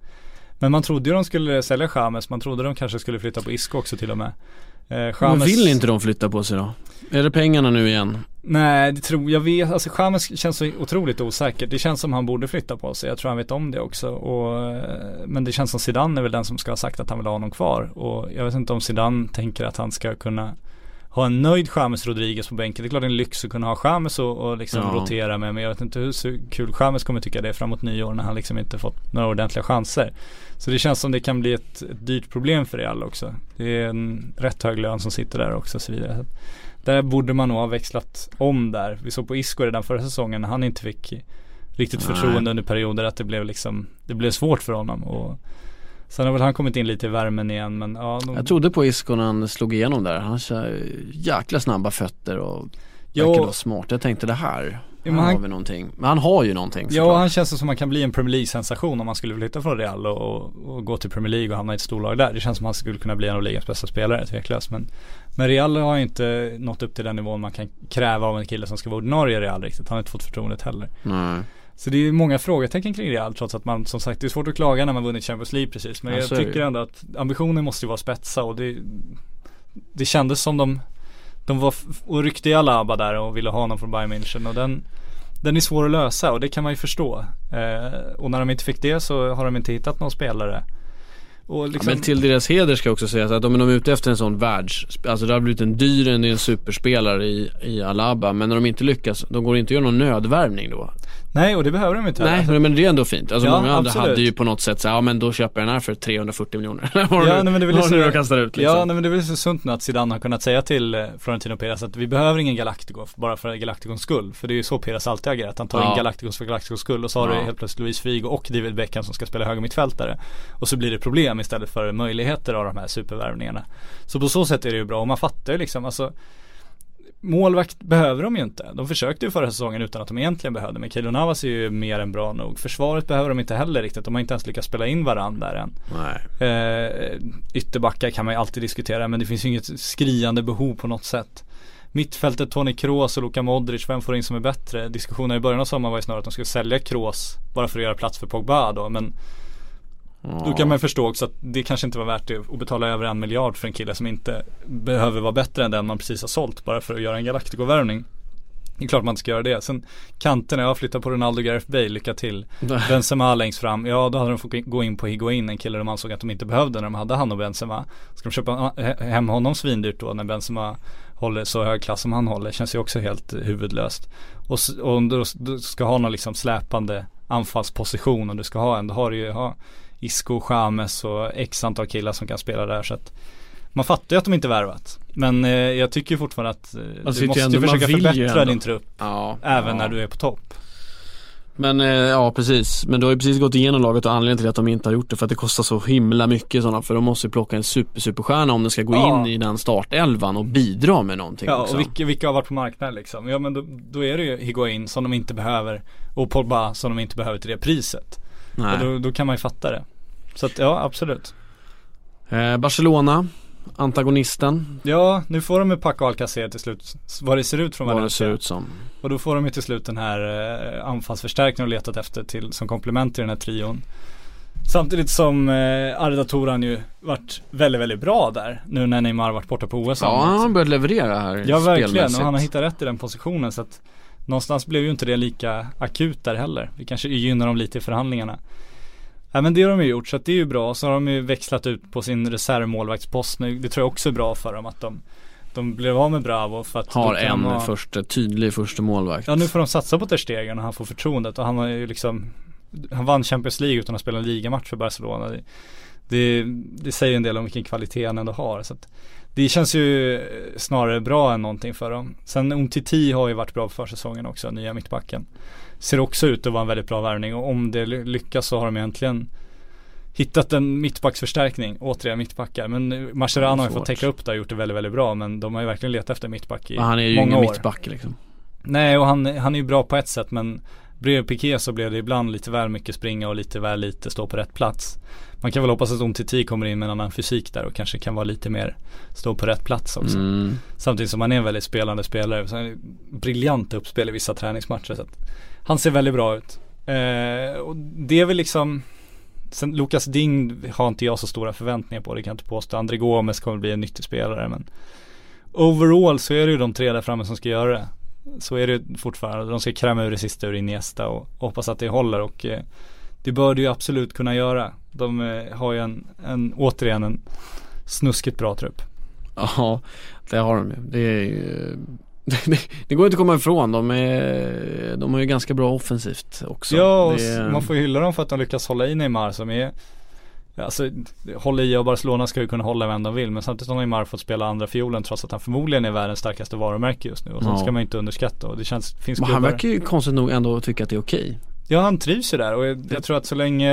men man trodde ju de skulle sälja Chamez. Man trodde de kanske skulle flytta på Isco också till och med. Eh, Men James- vill inte de flytta på sig då? Är det pengarna nu igen? Nej, det tror jag vet. Alltså James känns så otroligt osäker. Det känns som han borde flytta på sig. Jag tror han vet om det också. Och, eh, men det känns som Zidane är väl den som ska ha sagt att han vill ha honom kvar. Och jag vet inte om Zidane tänker att han ska kunna ha en nöjd James Rodriguez på bänken. Det är klart en lyx att kunna ha James och, och liksom Ja. rotera med. Men jag vet inte hur kul James kommer tycka det är framåt nyår när han liksom inte fått några ordentliga chanser. Så det känns som det kan bli ett, ett dyrt problem för Real också. Det är en rätt hög lön som sitter där också och så vidare. Så Där borde man nog ha växlat om där. Vi såg på Isco redan förra säsongen när han inte fick riktigt Nej. förtroende under perioder att det blev liksom Det blev svårt för honom och Sen har väl han kommit in lite i värmen igen men ja de, Jag trodde på Isco när han slog igenom där. Han kör jäkla snabba fötter och Ja. verkar vara smart. Jag tänkte det här, Ja, här han- har vi någonting. Men han har ju någonting Ja såklart. han känns som man kan bli en Premier League-sensation om man skulle flytta från Real och, och, gå till Premier League och hamna i ett storlag där. Det känns som han skulle kunna bli en av ligans bästa spelare tveklöst. Men, men Real har ju inte nått upp till den nivån man kan kräva av en kille som ska vara ordinarie i Real riktigt. Han har inte fått förtroendet heller. Nej. Så det är många frågetecken kring Real trots att man som sagt det är svårt att klaga när man vunnit Champions League precis. Men Ja, jag tycker ändå att ambitionen måste ju vara spetsa och det Det kändes som de De var och ryckte i Alaba där och ville ha honom från Bayern München och den den är svår att lösa och det kan man ju förstå. Eh, och när de inte fick det så har de inte hittat någon spelare. Liksom, Ja, men till deras heder ska jag också säga att om de är ute efter en sån världs, alltså det har blivit en dyr, en, en superspelare i, i Alaba. Men när de inte lyckas, de går inte att göra någon nödvärvning då. Nej och det behöver de inte. Nej, men det är ändå fint. Alltså Ja, många andra absolut. hade ju på något sätt så ja men då köper jag den här för 340 miljoner. Ja, nej, men det så- kastar ut liksom. Ja, nej, men det är väl så sunt nu att Zidane har kunnat säga till eh, Florentino Perez att vi behöver ingen Galactico bara för Galacticons skull. För det är ju så Perez alltid har agerat. Han tar Ja. in Galacticos för Galacticos skull och så har Ja. du helt plötsligt Luis Figo och David Beckham som ska spela höger mittfältare. Och så blir det problem istället för möjligheter av de här supervärvningarna. Så på så sätt är det ju bra och man fattar ju liksom alltså Målvakt behöver de ju inte. De försökte ju förra säsongen utan att de egentligen behövde. Men Keylor Navas är ju mer än bra nog. Försvaret behöver de inte heller riktigt. De har inte ens lyckats spela in varandra där än. Nej. Eh, ytterbackar kan man ju alltid diskutera men det finns ju inget skriande behov på något sätt. Mittfältet Toni Kroos och Luka Modric, vem får in som är bättre? Diskussionen i början av sommaren var ju snarare att de skulle sälja Kroos bara för att göra plats för Pogba då men Då kan man förstå också att det kanske inte var värt det att betala över en miljard för en kille som inte behöver vara bättre än den man precis har sålt bara för att göra en Galactico-värvning. Det är klart man inte ska göra det. Sen kanterna, jag flyttar på Ronaldo Gareth Bale, lycka till. Benzema längst fram, ja då hade de fått gå in på Higuain, en kille de ansåg att de inte behövde när de hade han och Benzema. Ska de köpa he- hem honom svindyrt då när Benzema håller så hög klass som han håller, känns ju också helt huvudlöst. Och, och om du, du ska ha någon liksom släpande anfallsposition och du ska ha en, då har du ju ha Isco, James och x antal killar som kan spela där så att man fattar ju att de inte värvat. Men eh, jag tycker fortfarande att eh, Alltså, du måste ändå- försöka förbättra din trupp. Ja. Även ja. när du är på topp. Men eh, ja precis, men du har ju precis gått igenom laget och anledningen till att de inte har gjort det för att det kostar så himla mycket sådana för de måste ju plocka en super superstjärna om de ska gå Ja. in i den startelvan och bidra med någonting Ja också. och vilka, vilka har varit på marknaden liksom? Ja men då, då är det ju Higuain som de inte behöver och Pogba som de inte behöver till det priset. Nej. Och då, då kan man ju fatta det. Så att ja absolut. Eh, Barcelona, antagonisten, Ja nu får de ju Paco Alcacer till slut. Vad det ser ut från vad det Valencia. ser ut som. Och då får de ju till slut den här eh, anfallsförstärkningen och letat efter till som komplement till den här trion. Samtidigt som eh, Arda Toran ju varit väldigt, väldigt bra där. Nu när Neymar varit borta på OS. Ja, han har börjat leverera här Ja verkligen och han har hittat rätt i den positionen så att Någonstans blev ju inte det lika akut där heller. Vi kanske gynnar dem lite i förhandlingarna. Ja men det har de ju gjort så att det är ju bra. Så har de ju växlat ut på sin reservmålvaktspost nu. Det tror jag också är bra för dem att de De blev av med Bravo för att Har en ha- första, tydlig första målvakt. Ja nu får de satsa på Ter Stegen och han får förtroendet och han var ju liksom Han vann Champions League utan att spela en ligamatch för Barcelona det, det, det säger en del om vilken kvalitet han ändå har så att Det känns ju snarare bra än någonting för dem Sen Umtiti har ju varit bra på försäsongen också, nya mittbacken Ser också ut att vara en väldigt bra värvning. Och om det ly- lyckas så har de egentligen Hittat en mittbacksförstärkning, återigen mittbackar. Men eh, Mascherano har ju fått täcka upp där och gjort det väldigt, väldigt bra. Men de har ju verkligen letat efter mittback i Men han är ju många ingen år. mittback liksom. Nej och han, han är ju bra på ett sätt men Bredvid Piqué så blev det ibland lite väl mycket springa och lite väl lite stå på rätt plats Man kan väl hoppas att Umtiti kommer in med en annan fysik där och kanske kan vara lite mer stå på rätt plats också Mm. Samtidigt som han är en väldigt spelande spelare briljant uppspel i vissa träningsmatcher så Han ser väldigt bra ut eh, Och det är väl liksom Sen Lukas Ding har inte jag så stora förväntningar på, det kan jag inte påstå. André Gomes kommer bli en nyttig spelare men Overall så är det ju de tre där framme som ska göra det. Så är det fortfarande. De ska kräma ur det sista ur Iniesta och, hoppas att det håller och eh, det bör det ju absolut kunna göra. De eh, har ju en, en, återigen en snuskigt bra trupp. Ja, det har de ju. Det är ju det, det går inte att komma ifrån. De, är, de har ju ganska bra offensivt också. ja, och det man får ju hylla dem för att de lyckas hålla i Neymar som är Alltså hålla i och Barcelona ska ju kunna hålla vem de vill men samtidigt har Neymar fått spela andra fiolen trots att han förmodligen är världens starkaste varumärke just nu och sånt Ja. ska man inte underskatta och det känns, finns Men han verkar ju konstigt nog ändå tycka att det är okej. Ja han trivs ju där och jag, jag tror att så länge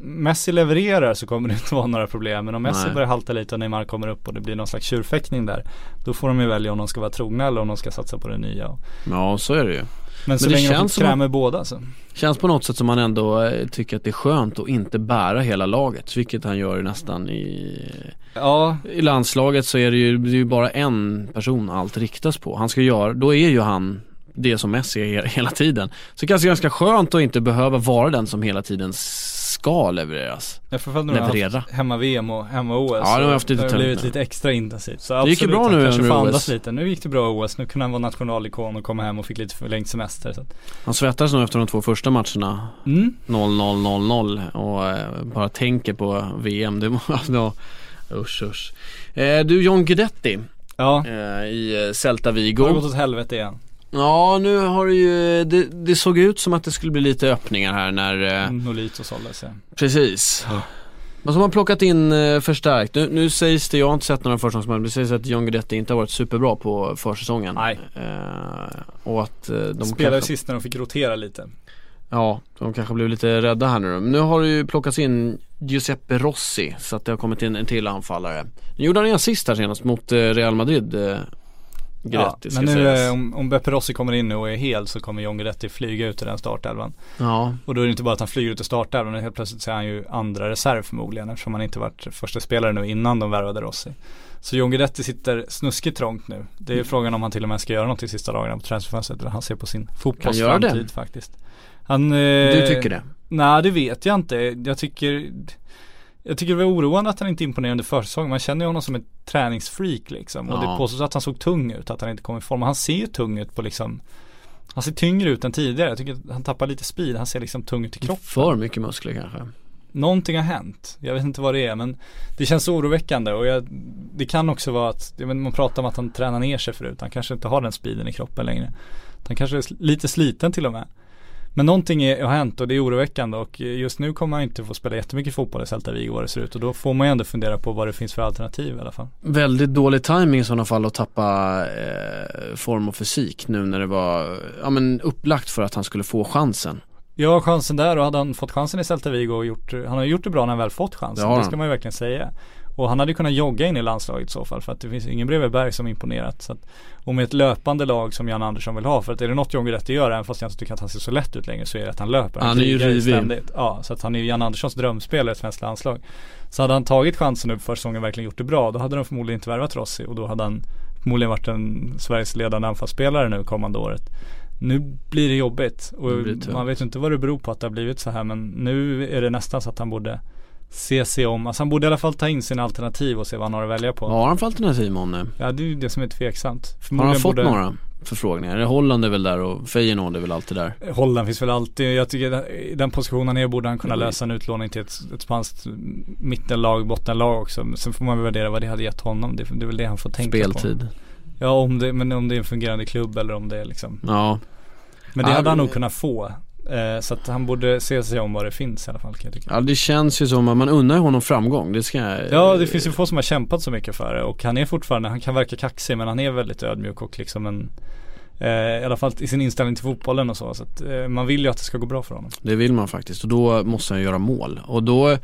Messi levererar så kommer det inte vara några problem Men om Messi Nej. börjar halta lite och Neymar kommer upp och det blir någon slags tjurfäktning där Då får de ju välja om de ska vara trogna eller om de ska satsa på det nya Ja, så är det ju. Men så det länge de känns som krämer båda så Känns på något sätt som man ändå eh, tycker att det är skönt att inte bära hela laget, vilket han gör nästan i Ja, I landslaget så är det ju, det är ju bara en person allt riktas på. Han ska göra, då är ju han det som Messi är hela tiden. Så det är kanske ganska skönt att inte behöva vara den som hela tiden ska levereras. Jag får för mig att de har hemma-VM och hemma-OS. Ja, de har haft lite det har blivit nu. lite extra intensivt. Så Det gick ju absolut, bra nu under OS. lite. Nu gick det bra OS, nu kunde han vara nationalikon och komma hem och fick lite förlängd semester. Så Han svettades nog efter de två första matcherna mm. 0-0-0-0 och eh, bara tänker på VM. Det var, ja, usch usch. Eh, du John Guidetti Ja, eh, i Celta det Vigo. har gått åt helvete igen. Ja nu har det ju, det, det såg ut som att det skulle bli lite öppningar här när, eh, Mm. Nolito såldes ja. precis. Men så har plockat in eh, förstärkt. Nu, nu sägs det, jag har inte sett några försäsongsmatcher, det sägs att John Guidetti inte har varit superbra på försäsongen. Nej. Eh, och att eh, de Spelade kanske, sist när de fick rotera lite. ja, de kanske blev lite rädda här nu då. Men nu har det ju plockats in Giuseppe Rossi, så att det har kommit in en till anfallare. Nu gjorde han en assist här senast mot eh, Real Madrid. Guidetti ska men nu sägas. eh, om, om Beppe Rossi kommer in nu och är hel så kommer John Guidetti flyga ut i den startelvan. Ja, Och då är det inte bara att han flyger ut i startelvan, helt plötsligt så är han ju andra reserv förmodligen eftersom han inte varit första spelare nu innan de värvade Rossi. Så John Guidetti sitter snuskigt trångt nu. Det är Mm. frågan om han till och med ska göra någonting sista dagarna på transferfönstret eller han ser på sin fotbollsframtid faktiskt. Han, eh, du tycker det? Nej det vet jag inte. Jag tycker jag tycker det var oroande att han inte imponerade under försäsongen. Man känner ju honom som ett träningsfreak liksom. Och Ja. det påstås att han såg tung ut, att han inte kom i form. Och han ser ju tung ut på liksom Han ser tyngre ut än tidigare. Jag tycker han tappar lite speed. Han ser liksom tung ut i kroppen. För mycket muskler kanske? Någonting har hänt. Jag vet inte vad det är men det känns oroväckande och jag, det kan också vara att, vet, man pratar om att han tränar ner sig förut. Han kanske inte har den speeden i kroppen längre. Han kanske är lite sliten till och med. Men någonting är, har hänt och det är oroväckande och just nu kommer han inte få spela jättemycket fotboll i Celta Vigo vad det ser ut och då får man ju ändå fundera på vad det finns för alternativ i alla fall. Väldigt dålig timing i sådana fall att tappa eh, form och fysik nu när det var ja, men upplagt för att han skulle få chansen. Ja, chansen där och hade han fått chansen i Celta Vigo och gjort, han har gjort det bra när han väl fått chansen. Det har Det, ska man ju verkligen säga. Och han hade kunnat jogga in i landslaget i så fall för att det finns ingen bredvid Berg som imponerat. Så att, och med ett löpande lag som Jan Andersson vill ha, för att är det något John Guidetti gör, även fast jag inte tycker att han ser så lätt ut längre, så är det att han löper. Han är ju rivig. Ja, så att han är ju Jan Anderssons drömspelare i svenskt landslag. Så hade han tagit chansen nu för säsongen och verkligen gjort det bra, då hade de förmodligen inte värvat Rossi och då hade han förmodligen varit en Sveriges ledande anfallsspelare nu kommande året. Nu blir det jobbigt och Det man vet inte vad det beror på att det har blivit så här men nu är det nästan så att han borde se sig om. Alltså han borde i alla fall ta in sina alternativ och se vad han har att välja på. Vad har han för alternativ Måne? Ja det är ju det som är tveksamt. Har han fått borde- några förfrågningar? Holland är väl där och Feyenoord är väl alltid där? Holland finns väl alltid, jag tycker i den positionen han är borde han kunna lösa en utlåning till ett, ett spanskt mittenlag, bottenlag också. Sen får man väl värdera vad det hade gett honom. Det, det är väl det han får tänka på. Speltid. Ja om det, men om det är en fungerande klubb eller om det är liksom Ja, Men det Ja, hade han nog kunnat få. Eh, så att han borde se sig om vad det finns i alla fall kan jag tycka. ja det känns ju som att man unnar honom framgång. Det ska jag... Ja det finns ju få som har kämpat så mycket för det och han är fortfarande, han kan verka kaxig men han är väldigt ödmjuk och liksom en eh, I alla fall i sin inställning till fotbollen och så. så att, eh, man vill ju att det ska gå bra för honom. Det vill man faktiskt och då måste han göra mål. Och då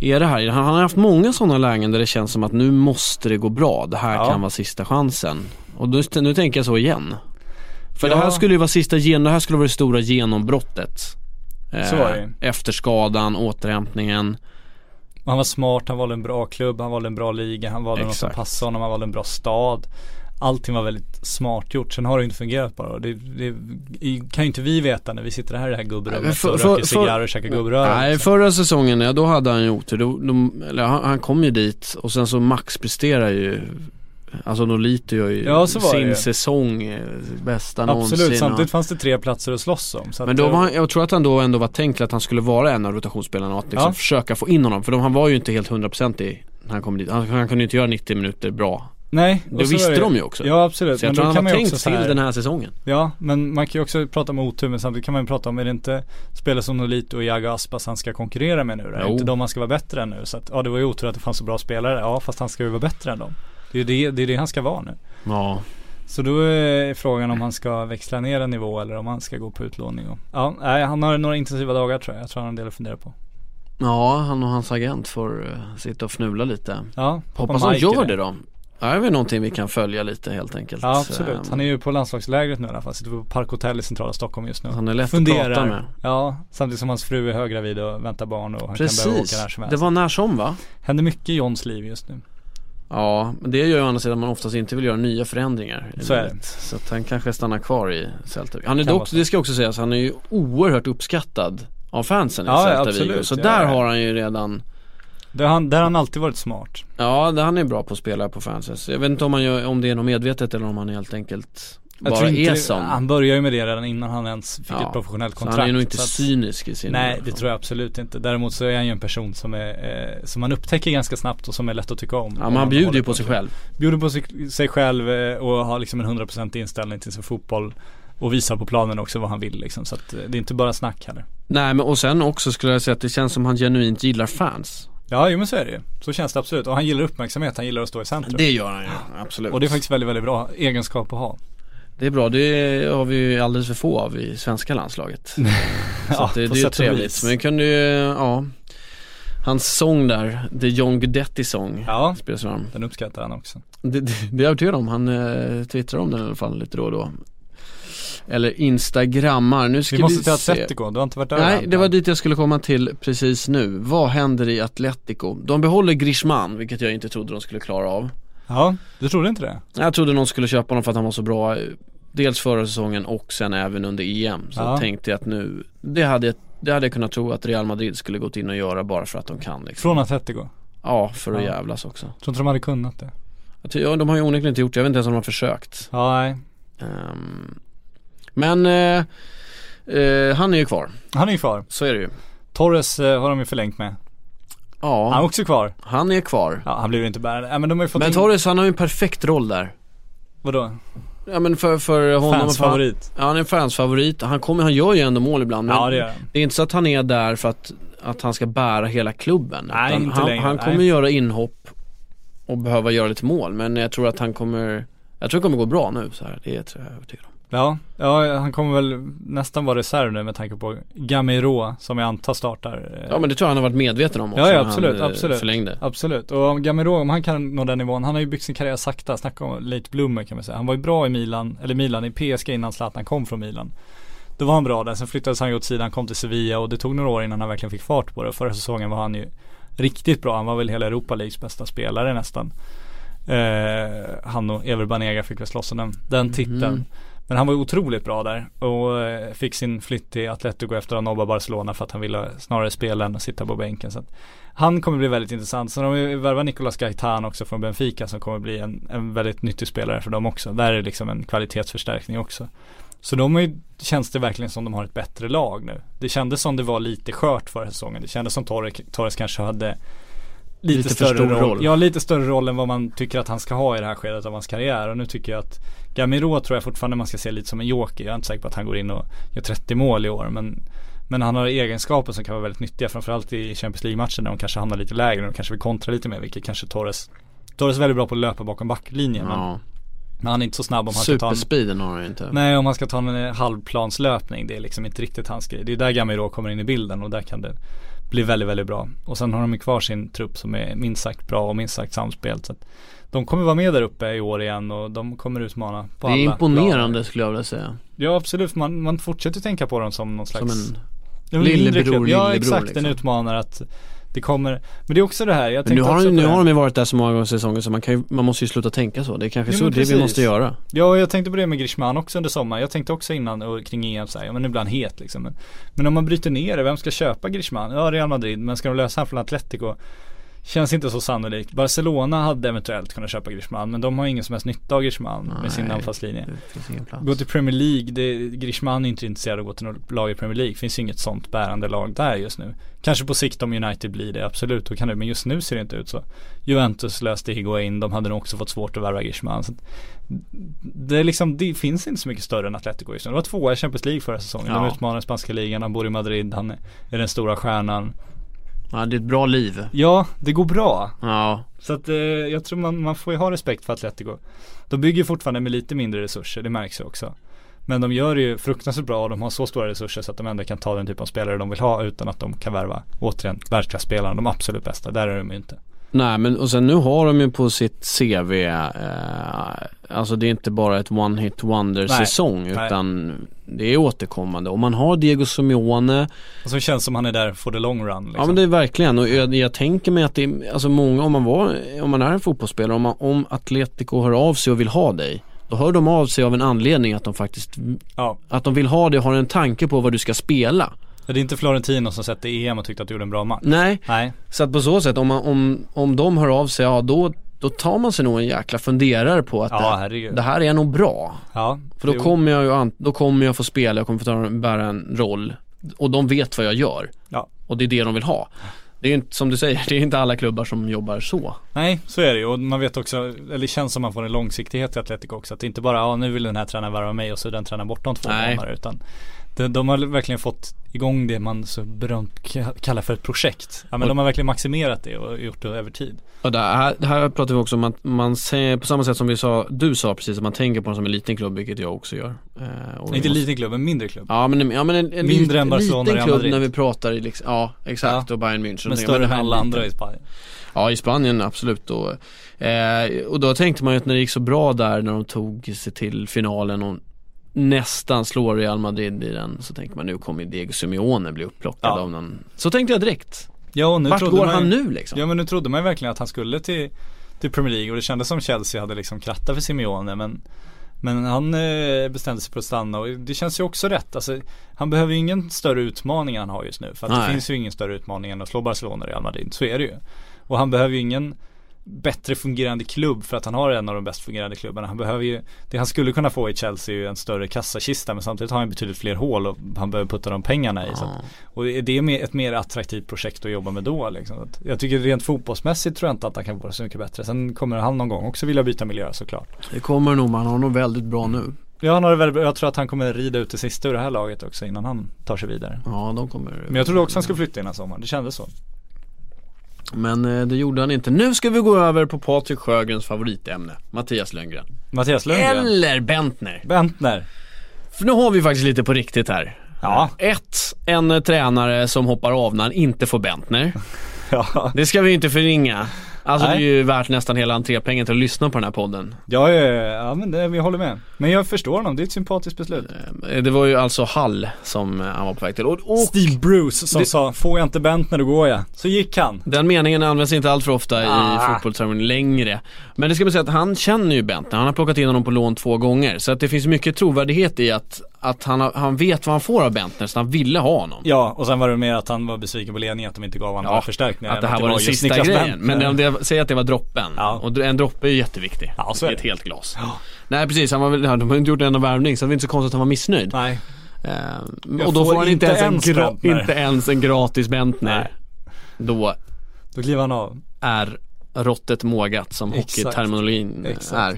är det här, han har haft många sådana lägen där det känns som att nu måste det gå bra. Det här Ja. kan vara sista chansen. Och då, nu tänker jag så igen. För Ja. det här skulle ju vara sista gen, det här skulle vara det stora genombrottet. Eh, Så var det ju. Efter skadan, återhämtningen. Han var smart, han valde en bra klubb, han valde en bra liga, han valde något som Exakt. passade honom, han valde en bra stad. Allting var väldigt smart gjort, sen har det inte fungerat bara. Det, det kan ju inte vi veta när vi sitter här i det här gubbrummet för- och röker för- cigarr och käkar gubbröra. Nej, liksom. förra säsongen, ja, då hade han ju otur. Han, han kom ju dit och sen så Max presterar ju Alltså Nolito gör ju Ja, så var det sin ju. säsong eh, bästa någonsin. Absolut, samtidigt fanns det tre platser att slåss om. Så Men då var han, jag tror att han då ändå var tänkt att han skulle vara en av rotationsspelarna och att liksom Ja. försöka få in honom. För de, han var ju inte helt hundraprocentig när han kom dit. Han, han kunde ju inte göra 90 minuter bra. Nej, Det visste det- de ju också. Ja absolut, Så jag men tror han ju tänkt till den här säsongen. Ja, men man kan ju också prata om otur men samtidigt kan man ju prata om, är det inte spelare som Nolito och Iago Aspas han ska konkurrera med nu då? Är det inte de han ska vara bättre än nu? Så att, ja det var ju otur att det fanns så bra spelare, ja fast han ska ju vara bättre än dem. Det är det, det, är det han ska vara nu. Ja. Så då är frågan om han ska växla ner en nivå eller om han ska gå på utlåning och, Ja, nej han har några intensiva dagar tror jag, jag tror han har en del att fundera på. Ja, han och hans agent får uh, sitta och fnula lite. Ja, Hoppas han gör det då. Ja, det är väl någonting vi kan följa lite helt enkelt. Ja absolut, han är ju på landslagslägret nu i alla fall, sitter på Parkhotell i centrala Stockholm just nu. Han är lätt att Funderar. prata med. Ja, samtidigt som hans fru är höggravid och väntar barn och han kan behöva åka Precis, när som helst. det var när som va? Händer mycket i Johns liv just nu. Ja, men det gör ju å andra sidan att man oftast inte vill göra nya förändringar i Så är det. Så att han kanske stannar kvar i Celta. Han är Kan dock, det ska också sägas, han är ju oerhört uppskattad av fansen i Ja, Celta absolut. Vigo. Så Ja, där ja. har han ju redan Där har han, där har han alltid varit smart. Ja, det, han är bra på att spela på fansen. Jag vet inte om, han gör, om det är något medvetet eller om han helt enkelt Jag bara inte är sån. Han börjar ju med det redan innan han ens fick Ja, ett professionellt Så kontrakt. han är nog inte så att- cynisk i sin Nej det tror jag absolut inte. Däremot så är han ju en person som är, eh, som man upptäcker ganska snabbt och som är lätt att tycka om. Ja men han bjuder ju på sig själv. Bjuder på sig, sig själv eh, och har liksom en 100% inställning till sin fotboll. Och visar på planen också vad han vill liksom. Så att eh, det är inte bara snack heller. Nej men och sen också skulle jag säga att det känns som han genuint gillar fans. Ja jo men så är det ju. Så känns det absolut. Och han gillar uppmärksamhet, han gillar att stå i centrum. Det gör han ju, absolut. Och det är faktiskt väldigt, väldigt bra egenskap att ha. Det är bra, det har vi ju alldeles för få av i svenska landslaget. Så Ja, det, det är trevligt. Men vi kunde ju, ja Hans sång där, The John Guidetti sång Ja, spelas fram. den uppskattar han också. Det, det, det är jag övertygad om, han eh, twittrar om den i alla fall lite då och då. Eller instagrammar, nu ska Vi vi, måste till se. Atletico, du har inte varit där Nej, än. det var dit jag skulle komma till precis nu. Vad händer i Atletico? De behåller Griezmann, vilket jag inte trodde de skulle klara av. Ja, du trodde inte det? Jag trodde någon skulle köpa honom för att han var så bra, eh, dels förra säsongen och sen även under EM. Så Ja. tänkte jag att nu, det hade, det hade jag kunnat tro att Real Madrid skulle gått in och göra bara för att de kan liksom. Från Atletico? Ja, för att Ja. jävlas också. Tror inte de hade kunnat det? Ja, de har ju onekligen inte gjort det, jag vet inte ens om de har försökt. Ja, nej. Ehm, men eh, eh, han är ju kvar, Han är ju kvar. så är det ju. Torres eh, har de ju förlängt med. Han är Ja, också kvar. han är kvar. Ja, han blir ju inte bärande. Ja, men de har ju fått Men in... Torres han har ju en perfekt roll där. Vadå? Ja men för, för honom Fans för han- favorit. Ja han är fans favorit. Han kommer, han gör ju ändå mål ibland. Men Ja, det gör det är inte så att han är där för att, att han ska bära hela klubben. Nej, inte han, längre, han nej. kommer göra inhopp och behöva göra lite mål. Men jag tror att han kommer, jag tror det kommer gå bra nu så här. Det tror jag övertygad om. Ja, ja, han kommer väl nästan vara reserv nu med tanke på Gamero som jag antar startar. eh, Ja men det tror jag han har varit medveten om också Ja, ja, absolut, han eh, absolut. förlängde. Absolut, och om Gamero, om han kan nå den nivån, han har ju byggt sin karriär sakta, snacka om late bloomer kan man säga. Han var ju bra i Milan, eller Milan, i PSG innan Zlatan kom från Milan. Då var han bra där, sen flyttades han ju åt sidan, kom till Sevilla och det tog några år innan han verkligen fick fart på det. Förra säsongen var han ju riktigt bra, han var väl hela Europa Leagues bästa spelare nästan. Eh, han och Ever Banega fick väl slåss om den, den titeln. Mhm. Men han var otroligt bra där och eh, fick sin flytt till Atletico efter att ha nobbat Barcelona för att han ville snarare spela än att sitta på bänken. Så han kommer bli väldigt intressant. Sen har vi värvat Nicolas Gaitan också från Benfica som kommer bli en, en väldigt nyttig spelare för dem också. Där är det liksom en kvalitetsförstärkning också. Så de är känns det verkligen som de har ett bättre lag nu. Det kändes som det var lite skört förra säsongen. Det kändes som Torres, Torres kanske hade lite, Lite större stor roll. roll. Ja, lite större roll än vad man tycker att han ska ha i det här skedet av hans karriär. Och nu tycker jag att Gamiro tror jag fortfarande man ska se lite som en joker. Jag är inte säker på att han går in och gör 30 mål i år. Men, men han har egenskaper som kan vara väldigt nyttiga. Framförallt i Champions League-matchen där de kanske hamnar lite lägre och kanske vill kontra lite mer. Vilket kanske Torres Torres är väldigt bra på att löpa bakom backlinjen. Men, Ja. men han är inte så snabb om han ska ta en Superspeeden har han ju inte. Nej om man ska ta en eh, halvplanslöpning Det är liksom inte riktigt hans grej Det är där Gamiro kommer in i bilden och där kan det bli väldigt, väldigt bra. Och sen har de ju kvar sin trupp som är minst sagt bra och minst sagt samspelt. Så de kommer vara med där uppe i år igen och de kommer utmana på det är alla imponerande planer. skulle jag vilja säga. Ja absolut, man, man fortsätter tänka på dem som någon slags Som en lillebror, klubb. Ja lillebror, exakt, liksom. en utmanare att det kommer Men det är också det här, jag Men nu har, de, nu har de ju varit där så många gånger säsongen så man, kan ju, man måste ju sluta tänka så. Det är kanske Ja, så men det vi precis. måste göra. Ja, jag tänkte på det med Griezmann också under sommaren. Jag tänkte också innan och kring EM så här, ja men nu blir han het liksom. Men, men om man bryter ner det, vem ska köpa Griezmann? Ja, Real Madrid, men ska de lösa han från Atletico? Känns inte så sannolikt. Barcelona hade eventuellt kunnat köpa Griezmann, men de har ingen som helst nytta av Griezmann med sin Nej. anfallslinje. Gå till Premier League, det, Griezmann är inte intresserad av att gå till något lag i Premier League. Finns inget sånt bärande lag där just nu. Kanske på sikt om United blir det, absolut, då kan det, men just nu ser det inte ut så. Juventus löste Higuain, de hade nog också fått svårt att värva Griezmann. Så det liksom, det finns inte så mycket större än Atletico just nu. Det var tvåa i Champions League förra säsongen. De Ja. utmanar spanska ligan, han bor i Madrid, han är den stora stjärnan. Ja, det är ett bra liv. Ja, det går bra. Ja, Så att eh, jag tror man, man får ju ha respekt för Atletico. De bygger fortfarande med lite mindre resurser, det märks ju också. Men de gör det ju fruktansvärt bra och de har så stora resurser så att de ändå kan ta den typ av spelare de vill ha utan att de kan värva, återigen, världsklassspelarna, de absolut bästa. Där är de ju inte. Nej men och sen nu har de ju på sitt CV, eh, alltså det är inte bara ett one hit wonder säsong nej. utan det är återkommande. Och man har Diego Simeone, Och så känns som han är där for the long run liksom. ja men det är verkligen och jag, jag tänker mig att det är, alltså många, om man var, om man är en fotbollsspelare, om, man, om Atletico hör av sig och vill ha dig då hör de av sig av en anledning att de faktiskt, Ja, att de vill ha dig och har en tanke på vad du ska spela. Det är inte Florentino som sett i EM och tyckte att du gjorde en bra match. Nej, Nej, så att på så sätt om, man, om, om de hör av sig, ja då, då tar man sig nog en jäkla funderare på att ja det, det här är nog bra. Ja, För då Jo. kommer jag ju, an- då kommer jag få spela, jag kommer få ta, bära en roll. Och de vet vad jag gör. Ja. Och det är det de vill ha. Det är ju inte, som du säger, det är inte alla klubbar som jobbar så. Nej, så är det ju och man vet också, eller det känns som man får en långsiktighet i Atletico också. Att det inte bara, ja nu vill den här tränaren värva mig och så är den tränaren borta om två Nej. månader. Utan de, de har verkligen fått igång det man så berömt ka- kallar för ett projekt. Ja men Och- de har verkligen maximerat det och gjort det över tid. Och det här, här pratar vi också om att man säger, på samma sätt som vi sa, du sa precis att man tänker på den som en liten klubb, vilket jag också gör. Eh, inte måste- liten klubb, en mindre klubb. Ja men, ja, men en, en Mindre lit- liten klubb Madrid. när vi pratar i liksom, ja exakt Ja. och Bayern München. men större än alla andra i Spanien. Ja i Spanien absolut och, eh, och då tänkte man ju att när det gick så bra där när de tog sig till finalen och nästan slår Real Madrid i den så tänkte man nu kommer Diego Simeone bli upplockad Ja. av någon Så tänkte jag direkt. Ja och nu Vart går man han nu liksom? Ja men nu trodde man ju verkligen att han skulle till, till Premier League och det kändes som Chelsea hade liksom krattat för Simeone men Men han eh, bestämde sig för att stanna och det känns ju också rätt. Alltså, han behöver ju ingen större utmaning han har just nu. För att det finns ju ingen större utmaning än att slå Barcelona och Real Madrid. Så är det ju. Och han behöver ju ingen bättre fungerande klubb för att han har en av de bäst fungerande klubbarna. Han behöver ju, det han skulle kunna få i Chelsea är ju en större kassakista men samtidigt har han betydligt fler hål och han behöver putta de pengarna i. Så att, och det är ett mer attraktivt projekt att jobba med då liksom. Jag tycker rent fotbollsmässigt tror jag inte att han kan vara så mycket bättre. Sen kommer han någon gång också vilja byta miljö såklart. Det kommer nog, men han har nog väldigt bra nu. Ja han har det väldigt bra. Jag tror att han kommer rida ut det sista ur det här laget också innan han tar sig vidare. Ja de kommer Men jag trodde också han skulle flytta innan sommaren, det kändes så. Men eh, det gjorde han inte. Nu ska vi gå över på Patrik Sjögrens favoritämne, Mattias Lönngren. Mattias Lundgren. Eller Bentner. Bentner. För nu har vi faktiskt lite på riktigt här. Ja. Ett, en tränare som hoppar av när han inte får Bentner. Ja. Det ska vi inte förringa. Alltså Nej. det är ju värt nästan hela entrépengen till att lyssna på den här podden. Ja, ja, ja men det, vi håller med. Men jag förstår honom, det är ett sympatiskt beslut. Eh, Det var ju alltså Hall som eh, han var på väg till. Och, och Steve Bruce som Det- sa, får jag inte Bentner då går jag. Så gick han. den meningen används inte allt för ofta i Ah. fotbollstermer längre. Men det ska man säga att han känner ju Bentner. Han har plockat in honom på lån två gånger. Så att det finns mycket trovärdighet i att, att han, han vet vad han får av Bentner, så han ville ha honom. Ja, och sen var det mer att han var besviken på ledningen att de inte gav honom några förstärkningar. Att det här var den sista Niklas grejen. Bentner. Men det, det, säg att det var droppen. Ja. Och en droppe är jätteviktig. Ja, så är I ett det. helt glas. Nej precis, han var väl, ja, de har inte gjort en värvning så det var inte så konstigt att han var missnöjd. Nej. Eh, Jag och då får han inte inte ens, en, ens gra- inte ens en gratis Bentner. Nej. Då Då kliver han av. är råttet mågat som hockeyterminologin är.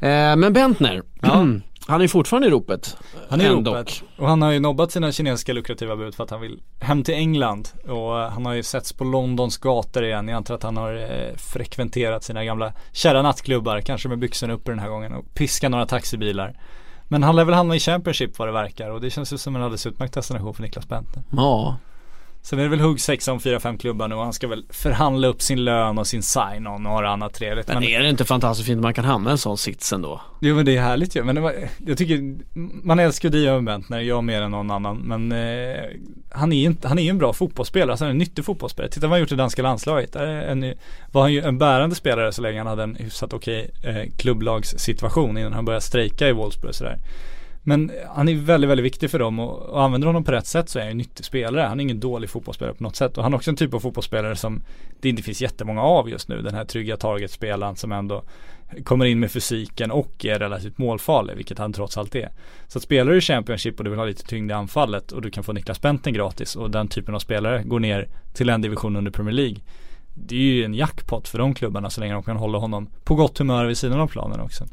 Eh, men Bentner, Ja. han är fortfarande i ropet. Han är i ropet. Och han har ju nobbat sina kinesiska lukrativa bud för att han vill hem till England. Och eh, han har ju setts på Londons gator igen. Jag antar att han har eh, frekventerat sina gamla kära nattklubbar. Kanske med byxorna uppe den här gången och piskat några taxibilar. Men han lär väl hamna i Championship vad det verkar och det känns ju som en alldeles utmärkt destination för Niklas Bentner. Ja, Sen är det väl huggsexa om 4-5 klubbar nu och han ska väl förhandla upp sin lön och sin sign-on och några annat trevligt. men är det inte fantastiskt fint att man kan hamna i en sån sits ändå? Jo men det är härligt ju. Men var, jag tycker, man älskar Dio Bentner, jag mer än någon annan. Men eh, han är ju inte, han är ju en bra fotbollsspelare, alltså han är en nyttig fotbollsspelare. Titta vad han gjort i danska landslaget. Där är en, var han ju en bärande spelare så länge han hade en hyfsat okej eh, klubblagssituation innan han började strejka i Wolfsburg och sådär. Men han är väldigt, väldigt viktig för dem och, och använder honom på rätt sätt så är han en nyttig spelare. Han är ingen dålig fotbollsspelare på något sätt. Och han är också en typ av fotbollsspelare som det inte finns jättemånga av just nu. Den här trygga targetspelaren som ändå kommer in med fysiken och är relativt målfarlig, vilket han trots allt är. Så att spelar du i Championship och du vill ha lite tyngd i anfallet och du kan få Niklas Benten gratis och den typen av spelare går ner till en division under Premier League. Det är ju en jackpot för de klubbarna så länge de kan hålla honom på gott humör vid sidan av planen också.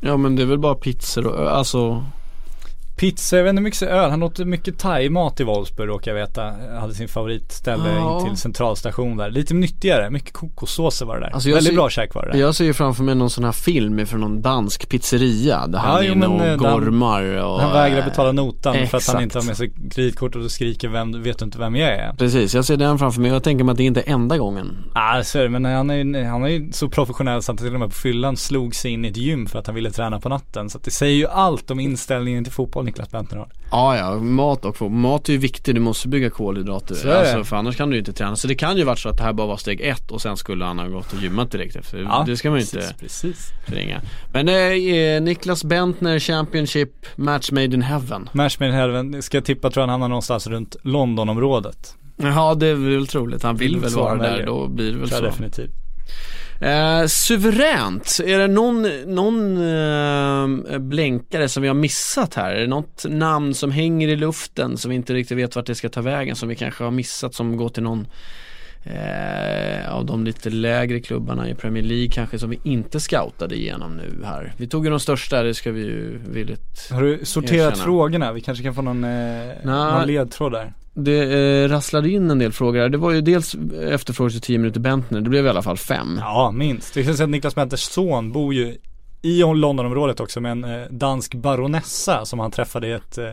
Ja men det är väl bara pizzor och alltså Pizza, jag vet inte hur mycket öl. Han åt mycket thai-mat i Wolfsburg råkar jag veta. Hade sin favoritställe Ja. in till centralstation där. Lite nyttigare, mycket kokossåser var det där. Alltså, Väldigt ser- bra käk var det där. Jag ser ju framför mig någon sån här film från någon dansk pizzeria där han Ja, är jo, inne och eh, han- gormar och Han vägrar betala notan för att han exakt. inte har med sig kreditkortet och skriker vem, vet du inte vem jag är? Precis, jag ser den framför mig och jag tänker mig att det inte är enda gången. Ja så är det, men han är, han är ju så professionell så att han till och med på fyllan slog sig in i ett gym för att han ville träna på natten. Så att det säger ju allt om inställningen till fotboll Niklas Bentner har. Ja, ja, mat och mat är ju viktigt, du måste bygga kolhydrater. Så. Alltså, för annars kan du ju inte träna. Så det kan ju varit så att det här bara var steg ett och sen skulle han ha gått och gymmat direkt efter. det ska man ju inte precis, springa. Men eh, Niklas Bentner Championship Match Made in Heaven. Match made in heaven, ska jag tippa tror jag han hamnar någonstans runt Londonområdet. Ja, det är väl troligt. Han vill Mm, väl vara där, då blir det väl så. definitivt. Eh, suveränt, är det någon, någon eh, blänkare som vi har missat här? Är det något namn som hänger i luften som vi inte riktigt vet vart det ska ta vägen som vi kanske har missat som går till någon eh, av de lite lägre klubbarna i Premier League kanske som vi inte scoutade igenom nu här. Vi tog ju de största, det ska vi ju villigt Har du sorterat Erkänna. frågorna? Vi kanske kan få någon, eh, någon ledtråd där. Det eh, rasslade in en del frågor här. Det var ju dels efterfrågas till 10 minuter Bentner, det blev i alla fall fem. Ja, minst. Det känns att Niklas Bentners son bor ju i Londonområdet också med en eh, dansk baronessa som han träffade i ett, eh,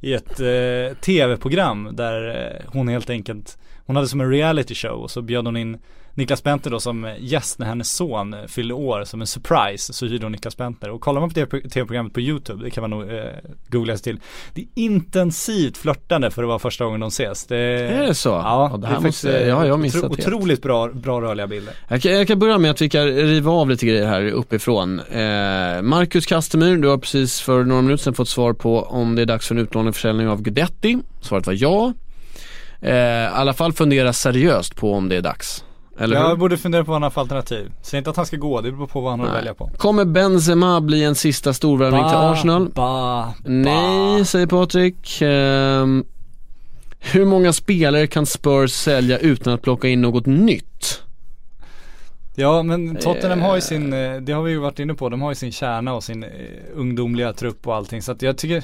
i ett eh, tv-program där eh, hon helt enkelt, hon hade som en reality show och så bjöd hon in Niklas Bentner då som gäst när hennes son eh, fyllde år som en surprise så hyrde hon Niklas Bentner och kollar man på det tv-programmet på YouTube, det kan man nog eh, googla sig till. Det är intensivt flörtande för att vara första gången de ses. Det, Är det så? Ja, det det, är faktiskt måste- eh, ja, jag har missat otro, otroligt bra, bra rörliga bilder. Jag kan, jag kan börja med att vi kan riva av lite grejer här uppifrån. Eh, Marcus Kastemyr, du har precis för några minuter sedan fått svar på om det är dags för en utlåning och försäljning av Guidetti. Svaret var ja. Eh, I alla fall fundera seriöst på om det är dags. Eller jag hur? borde fundera på vad han har för alternativ. Säg inte att han ska gå, det beror på vad han har att välja på. Kommer Benzema bli en sista storvärvning till Arsenal? Ba, Nej, säger Patrik. Ehm, hur många spelare kan Spurs sälja utan att plocka in något nytt? Ja men Tottenham har ju Eh. sin, eh, det har vi ju varit inne på, de har ju sin kärna och sin eh, ungdomliga trupp och allting. Så att jag tycker,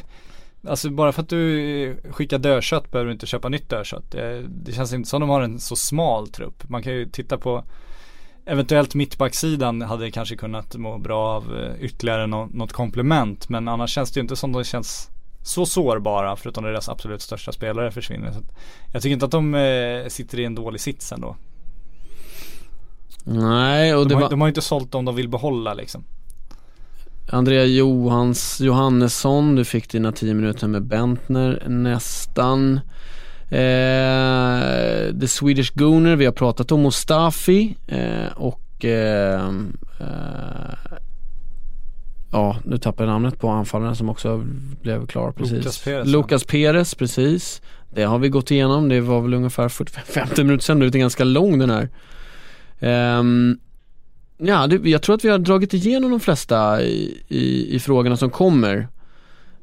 alltså bara för att du skickar dödkött behöver du inte köpa nytt dödkött. Det, känns inte som de har en så smal trupp. Man kan ju titta på Eventuellt mittbacksidan hade kanske kunnat må bra av eh, ytterligare nå- något komplement. Men annars känns det ju inte som de känns så sårbara förutom deras absolut största spelare försvinner. Så jag tycker inte att de eh, sitter i en dålig sits ändå. Nej, och De det har, var de har ju inte sålt dem de vill behålla liksom. Andrea Johans, Johannesson, du fick dina 10 minuter med Bentner nästan. Eh, The Swedish Gooner, vi har pratat om Mustafi eh, och eh, eh, Ja, nu tappar jag namnet på anfallaren som också blev klar precis. Lucas Perez, Lucas Perez, precis. Det har vi gått igenom, det var väl ungefär 45-50 minuter sedan, det är ganska lång den här. Ehm, Ja, det, jag tror att vi har dragit igenom de flesta i, i, i frågorna som kommer.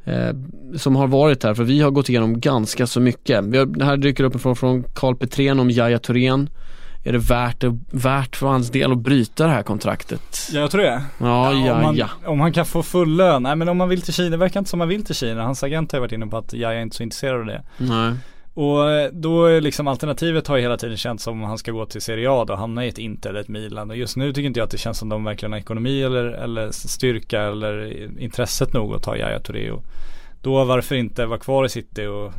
Eh, som har varit här, för vi har gått igenom ganska så mycket. Vi har, det här dyker upp en fråga från Carl Petrén om Jaya Thorén. Är det värt, det, värt för hans del att bryta det här kontraktet? Ja, jag tror det. Ja, om, ja, man, ja. om han kan få full lön. Nej men om man vill till Kina, det verkar inte som man vill till Kina. Hans agent har ju varit inne på att jag är inte så intresserad av det. Nej. Och eh, då är liksom alternativet har ju hela tiden känts som om han ska gå till Serie A då, hamna i ett Inter eller ett Milan. Och just nu tycker inte jag att det känns som de verkligen har ekonomi eller, eller styrka eller intresset nog att ta Yahya Touré. Och då varför inte vara kvar i City och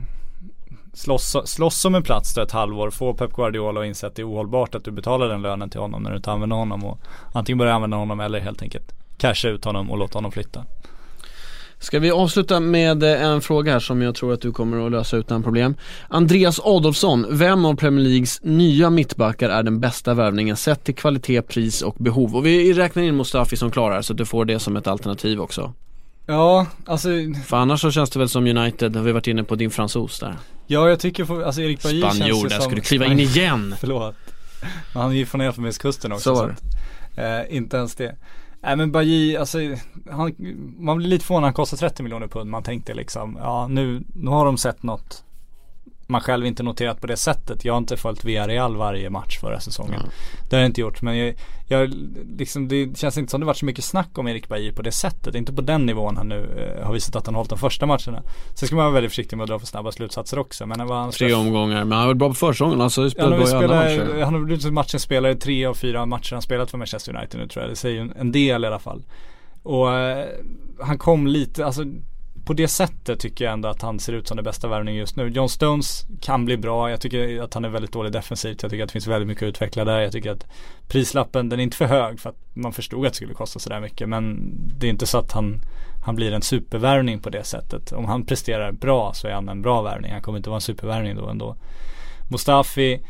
slåss, slåss om en plats då ett halvår. Få Pep Guardiola att inse att det är ohållbart att du betalar den lönen till honom när du inte använder honom. Och antingen börja använda honom eller helt enkelt casha ut honom och låta honom flytta. Ska vi avsluta med eh, en fråga här som jag tror att du kommer att lösa utan problem. Andreas Adolfsson, vem av Premier Leagues nya mittbackar är den bästa värvningen sett till kvalitet, pris och behov? Och vi räknar in Mustafi som klarar så att du får det som ett alternativ också. Ja, alltså För annars så känns det väl som United, har vi varit inne på din fransos där. Ja jag tycker, för, alltså Erik Bajy känns ju där som ska du kliva in igen. Förlåt Men han är ju från Elfenbenskusten också Så så, att, eh, Inte ens det Nej men Bajy, alltså han, Man blir lite förvånad, han kostar 30 miljoner pund. Man tänkte liksom, ja nu, nu har de sett något man själv inte noterat på det sättet. Jag har inte följt Villarreal varje match förra säsongen. Ja. Det har jag inte gjort. Men jag, jag liksom, det känns inte som det varit så mycket snack om Erik Bajy på det sättet. Inte på den nivån han nu eh, har visat att han har hållit de första matcherna. Sen ska man vara väldigt försiktig med att dra för snabba slutsatser också. Men vad han Tre omgångar, men han har varit bra på försäsongen. Alltså Ja, spelat han, har bra väl i alla spelat, matcher. han har blivit matchens spelare i tre av fyra matcher han spelat för Manchester United nu tror jag. Det säger ju en, en del i alla fall. Och eh, han kom lite, alltså på det sättet tycker jag ändå att han ser ut som den bästa värvningen just nu. John Stones kan bli bra. Jag tycker att han är väldigt dålig defensivt. Jag tycker att det finns väldigt mycket att utveckla där. Jag tycker att prislappen, den är inte för hög för att man förstod att det skulle kosta sådär mycket. Men det är inte så att han, han blir en supervärvning på det sättet. Om han presterar bra så är han en bra värvning. Han kommer inte vara en supervärvning då ändå. Mustafi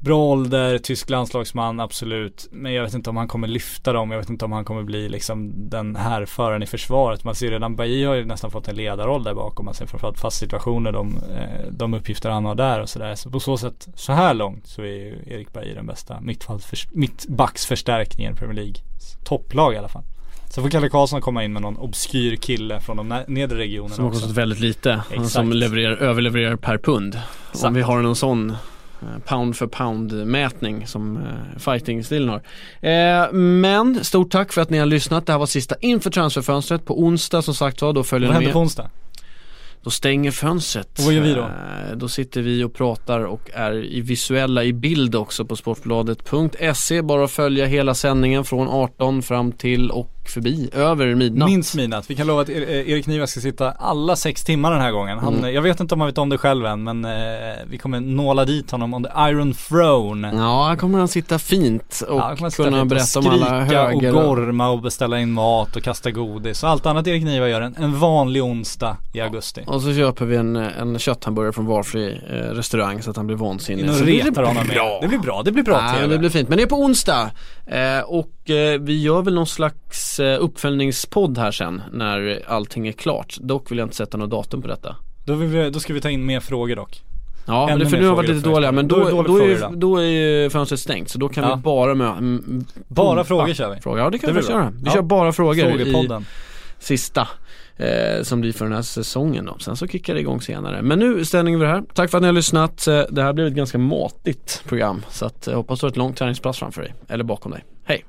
Bra ålder, tysk landslagsman, absolut. Men jag vet inte om han kommer lyfta dem. Jag vet inte om han kommer bli liksom den här föraren i försvaret. Man ser redan, Bailly har ju nästan fått en ledarroll där bakom. Man ser framförallt fast situationer, de, eh, de uppgifter han har där och sådär. Så på så sätt, så här långt så är ju Erik Bailly den bästa mittbacksförstärkningen i Premier League. Topplag i alla fall. Så får Kalle Karlsson komma in med någon obskyr kille från de nedre regionerna Som har kostat väldigt lite. Exakt. Som levererar, överlevererar per pund. Exakt. Om vi har någon sån pound för pound mätning som eh, fighting-stilen har. Eh, men stort tack för att ni har lyssnat. Det här var sista inför transferfönstret. På onsdag som sagt var, då följer Vad händer på onsdag? Då stänger fönstret. Och vad gör vi då? Eh, Då sitter vi och pratar och är i visuella i bild också på sportbladet.se. Bara att följa hela sändningen från 18 fram till och förbi, över midnatt. Minst midnatt. Vi kan lova att eh, Erik Niva ska sitta alla sex timmar den här gången. Han, Mm. Jag vet inte om han vet om det själv än men eh, vi kommer nåla dit honom on the iron throne. Ja, här kommer han sitta fint och Ja, sitta kunna fint och berätta om alla höger och gorma och beställa in mat och kasta godis och allt annat Erik Niva gör en, en vanlig onsdag i augusti. Och så köper vi en, en kötthamburgare från valfri eh, restaurang så att han blir vansinnig. In och Så det blir retar honom med. bra. Det blir bra, det blir bra Ja, TV. det blir fint. Men det är på onsdag. Eh, och eh, vi gör väl någon slags eh, uppföljningspodd här sen när allting är klart. Dock vill jag inte sätta något datum på detta. Då, vi, då ska vi ta in mer frågor dock. Ja, men Ännu för nu har varit lite dåliga men då, Då då, är dåligt är, då är ju fönstret stängt så då kan Ja. vi bara med mm, Bara frågor kör vi. Frågor. Ja det kan Det vi göra. Vi Ja. kör bara frågor i sista eh, som blir för den här säsongen då. Sen så kickar det igång senare. Men nu stänger vi det här. Tack för att ni har lyssnat. Eh, Det här blev ett ganska matigt program så att jag hoppas du har ett långt träningspass framför dig. Eller bakom dig. Hej!